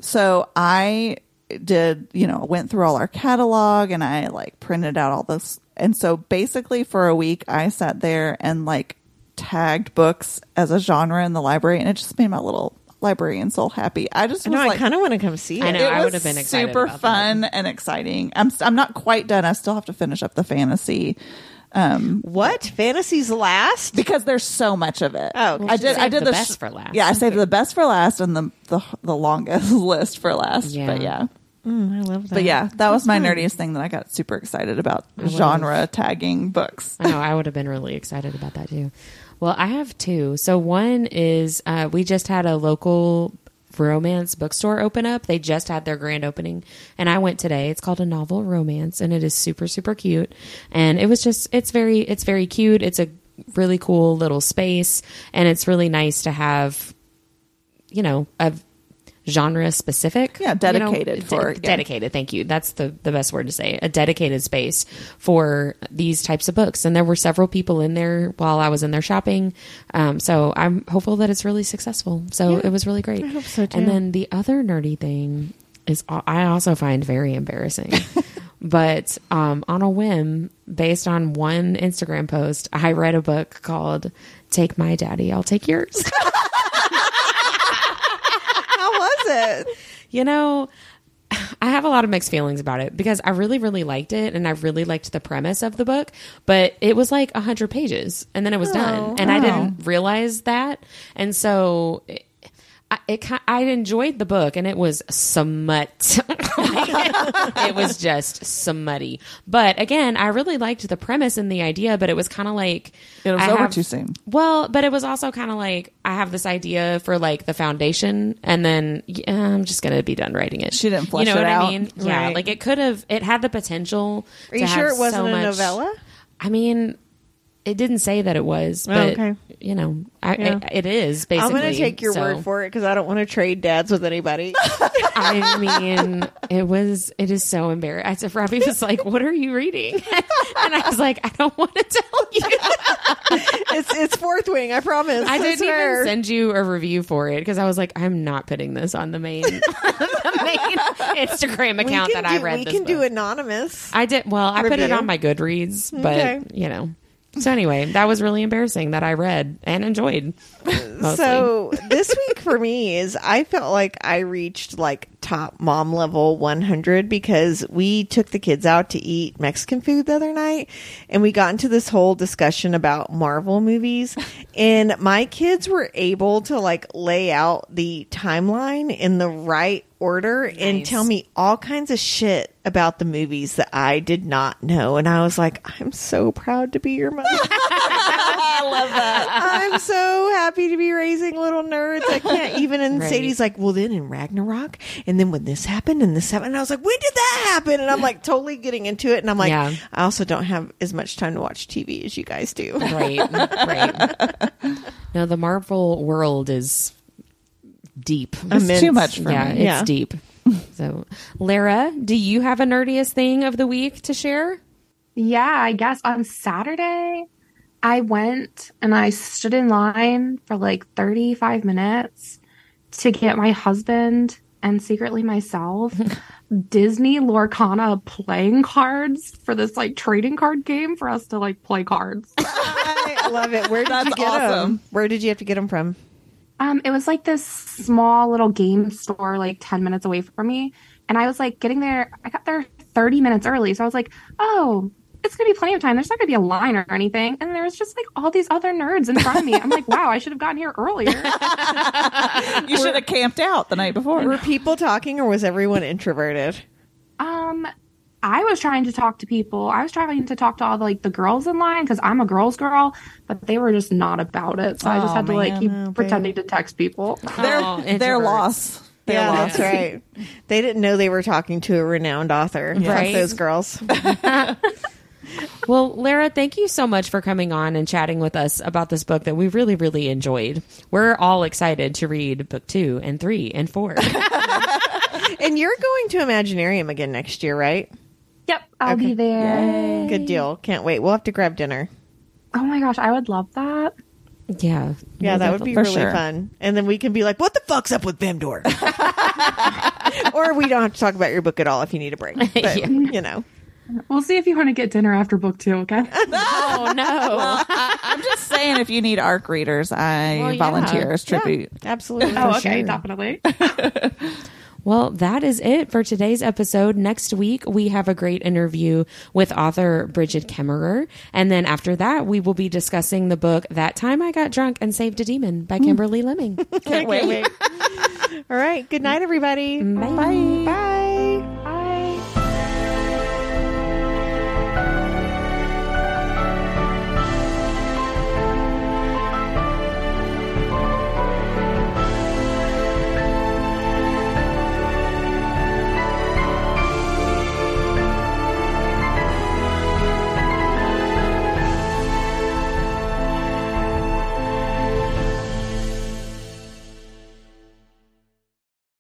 So I did, you know, went through all our catalog and I like printed out all this. And so basically for a week I sat there and like tagged books as a genre in the library and it just made my little librarian soul happy. I just I was know. I like kind of want to come see it. I know. it I would have been excited super about that. fun and exciting. I'm I'm not quite done. I still have to finish up the fantasy What fantasies last? because there's so much of it. Oh, well, I did. I did the the, best sh- for last. Yeah, I saved the best for last and the the, the longest list for last. Yeah. But yeah, Mm, I love that. but yeah, that was my nerdiest thing that I got super excited about genre tagging books. I know I would have been really excited about that too. Well, I have two. So one is uh, we just had a local romance bookstore open up. They just had their grand opening, and I went today. It's called a novel romance, and it is super super cute. And it was just it's very it's very cute. It's a really cool little space, and it's really nice to have you know a genre specific Yeah, dedicated you know, for- yeah. dedicated thank you. That's the the best word to say. A dedicated space for these types of books. And there were several people in there while i was in there shopping. Um, so i'm hopeful that it's really successful. So it was really great. I hope so, too. and then the other nerdy thing is i also find very embarrassing. But um, on a whim based on one instagram post i read a book called take my daddy i'll take yours it? You know, I have a lot of mixed feelings about it because I really, really liked it and I really liked the premise of the book, but it was like 100 pages and then it was done. Oh, and I didn't realize that. And so. It, I, it, I enjoyed the book and it was smut. it was just smutty. But again, I really liked the premise and the idea, but it was kind of like It was I over have- too soon. well, but it was also kind of like I have this idea for like the foundation, and then yeah, I'm just gonna be done writing it. She didn't flesh you know it what out. I mean? Yeah, Right. like it could have. It had the potential. Are to you sure have it wasn't so a much- novella? I mean, it didn't say that it was, oh, but okay. you know, I, Yeah. it, it is basically. I'm going to take your so- word for it because I don't want to trade dads with anybody. I mean, it was. It is so embarrassing. Robbie was like, "What are you reading?" and I was like, "I don't want to tell you." it's it's fourth wing. I promise. I didn't even send you a review for it because I was like, I'm not putting this on the main, the main Instagram account that I read. We can do anonymous. I did. Well, I put it on my Goodreads, but Okay. you know. So anyway, that was really embarrassing that I read and enjoyed. Mostly. So this week for me is I felt like I reached like top mom level 100 because we took the kids out to eat Mexican food the other night and we got into this whole discussion about Marvel movies and my kids were able to like lay out the timeline in the right order and tell me all kinds of shit about the movies that I did not know and I was like I'm so proud to be your mother. I love that. I'm so happy to be raising little nerds. I can't even. And Right. Sadie's like, well, then in Ragnarok, and then when this happened, and this happened, and I was like, when did that happen? And I'm like, totally getting into it. And I'm like, Yeah. I also don't have as much time to watch TV as you guys do. right, right. No, the Marvel world is deep. It's Immense. too much for yeah, me. it's Yeah. deep. So, Lara, do you have a nerdiest thing of the week to share? Yeah, I guess on Saturday, I went and I stood in line for like 35 minutes to get my husband and secretly myself Disney Lorcana playing cards for this like trading card game for us to like play cards. I love it. Where did That's you get awesome. them? Where did you have to get them from? Um, it was like this small little game store, like 10 minutes away from me. And I was like getting there, I got there 30 minutes early. So I was like, oh, it's going to be plenty of time. There's not going to be a line or anything. And there was just like all these other nerds in front of me. I'm like, wow, I should have gotten here earlier. You should have camped out the night before. Were people talking, or was everyone introverted? Um, I was trying to talk to people. I was trying to talk to all the, like the girls in line because I'm a girls girl, but they were just not about it. So I just Oh, had to like keep Oh, pretending to text people. Their, Oh, their introverts. loss. Their yeah, loss. that's right. They didn't know they were talking to a renowned author. Fuck Right. those girls. Well, Lara, thank you so much for coming on and chatting with us about this book that we really, really enjoyed. We're all excited to read book two and three and four. and you're going to Imaginarium again next year, right? Yep, I'll Okay. be there. Good deal. Can't wait. We'll have to grab dinner. Oh my gosh, I would love that. yeah. Yeah, that would be really sure. fun. And then we can be like, what the fuck's up with Vemdour? or we don't have to talk about your book at all if you need a break. But, Yeah. you know. We'll see if you want to get dinner after book two, okay? Oh, no. I'm just saying, if you need arc readers, I Well, yeah. volunteer as Yeah, tribute. absolutely. oh, okay, sure. definitely. Well, that is it for today's episode. Next week, we have a great interview with author Brigid Kemmerer. And then after that, we will be discussing the book That Time I Got Drunk and Saved a Demon by mm. Kimberly Lemming. Can't wait. All right. Good night, everybody. Bye. Bye.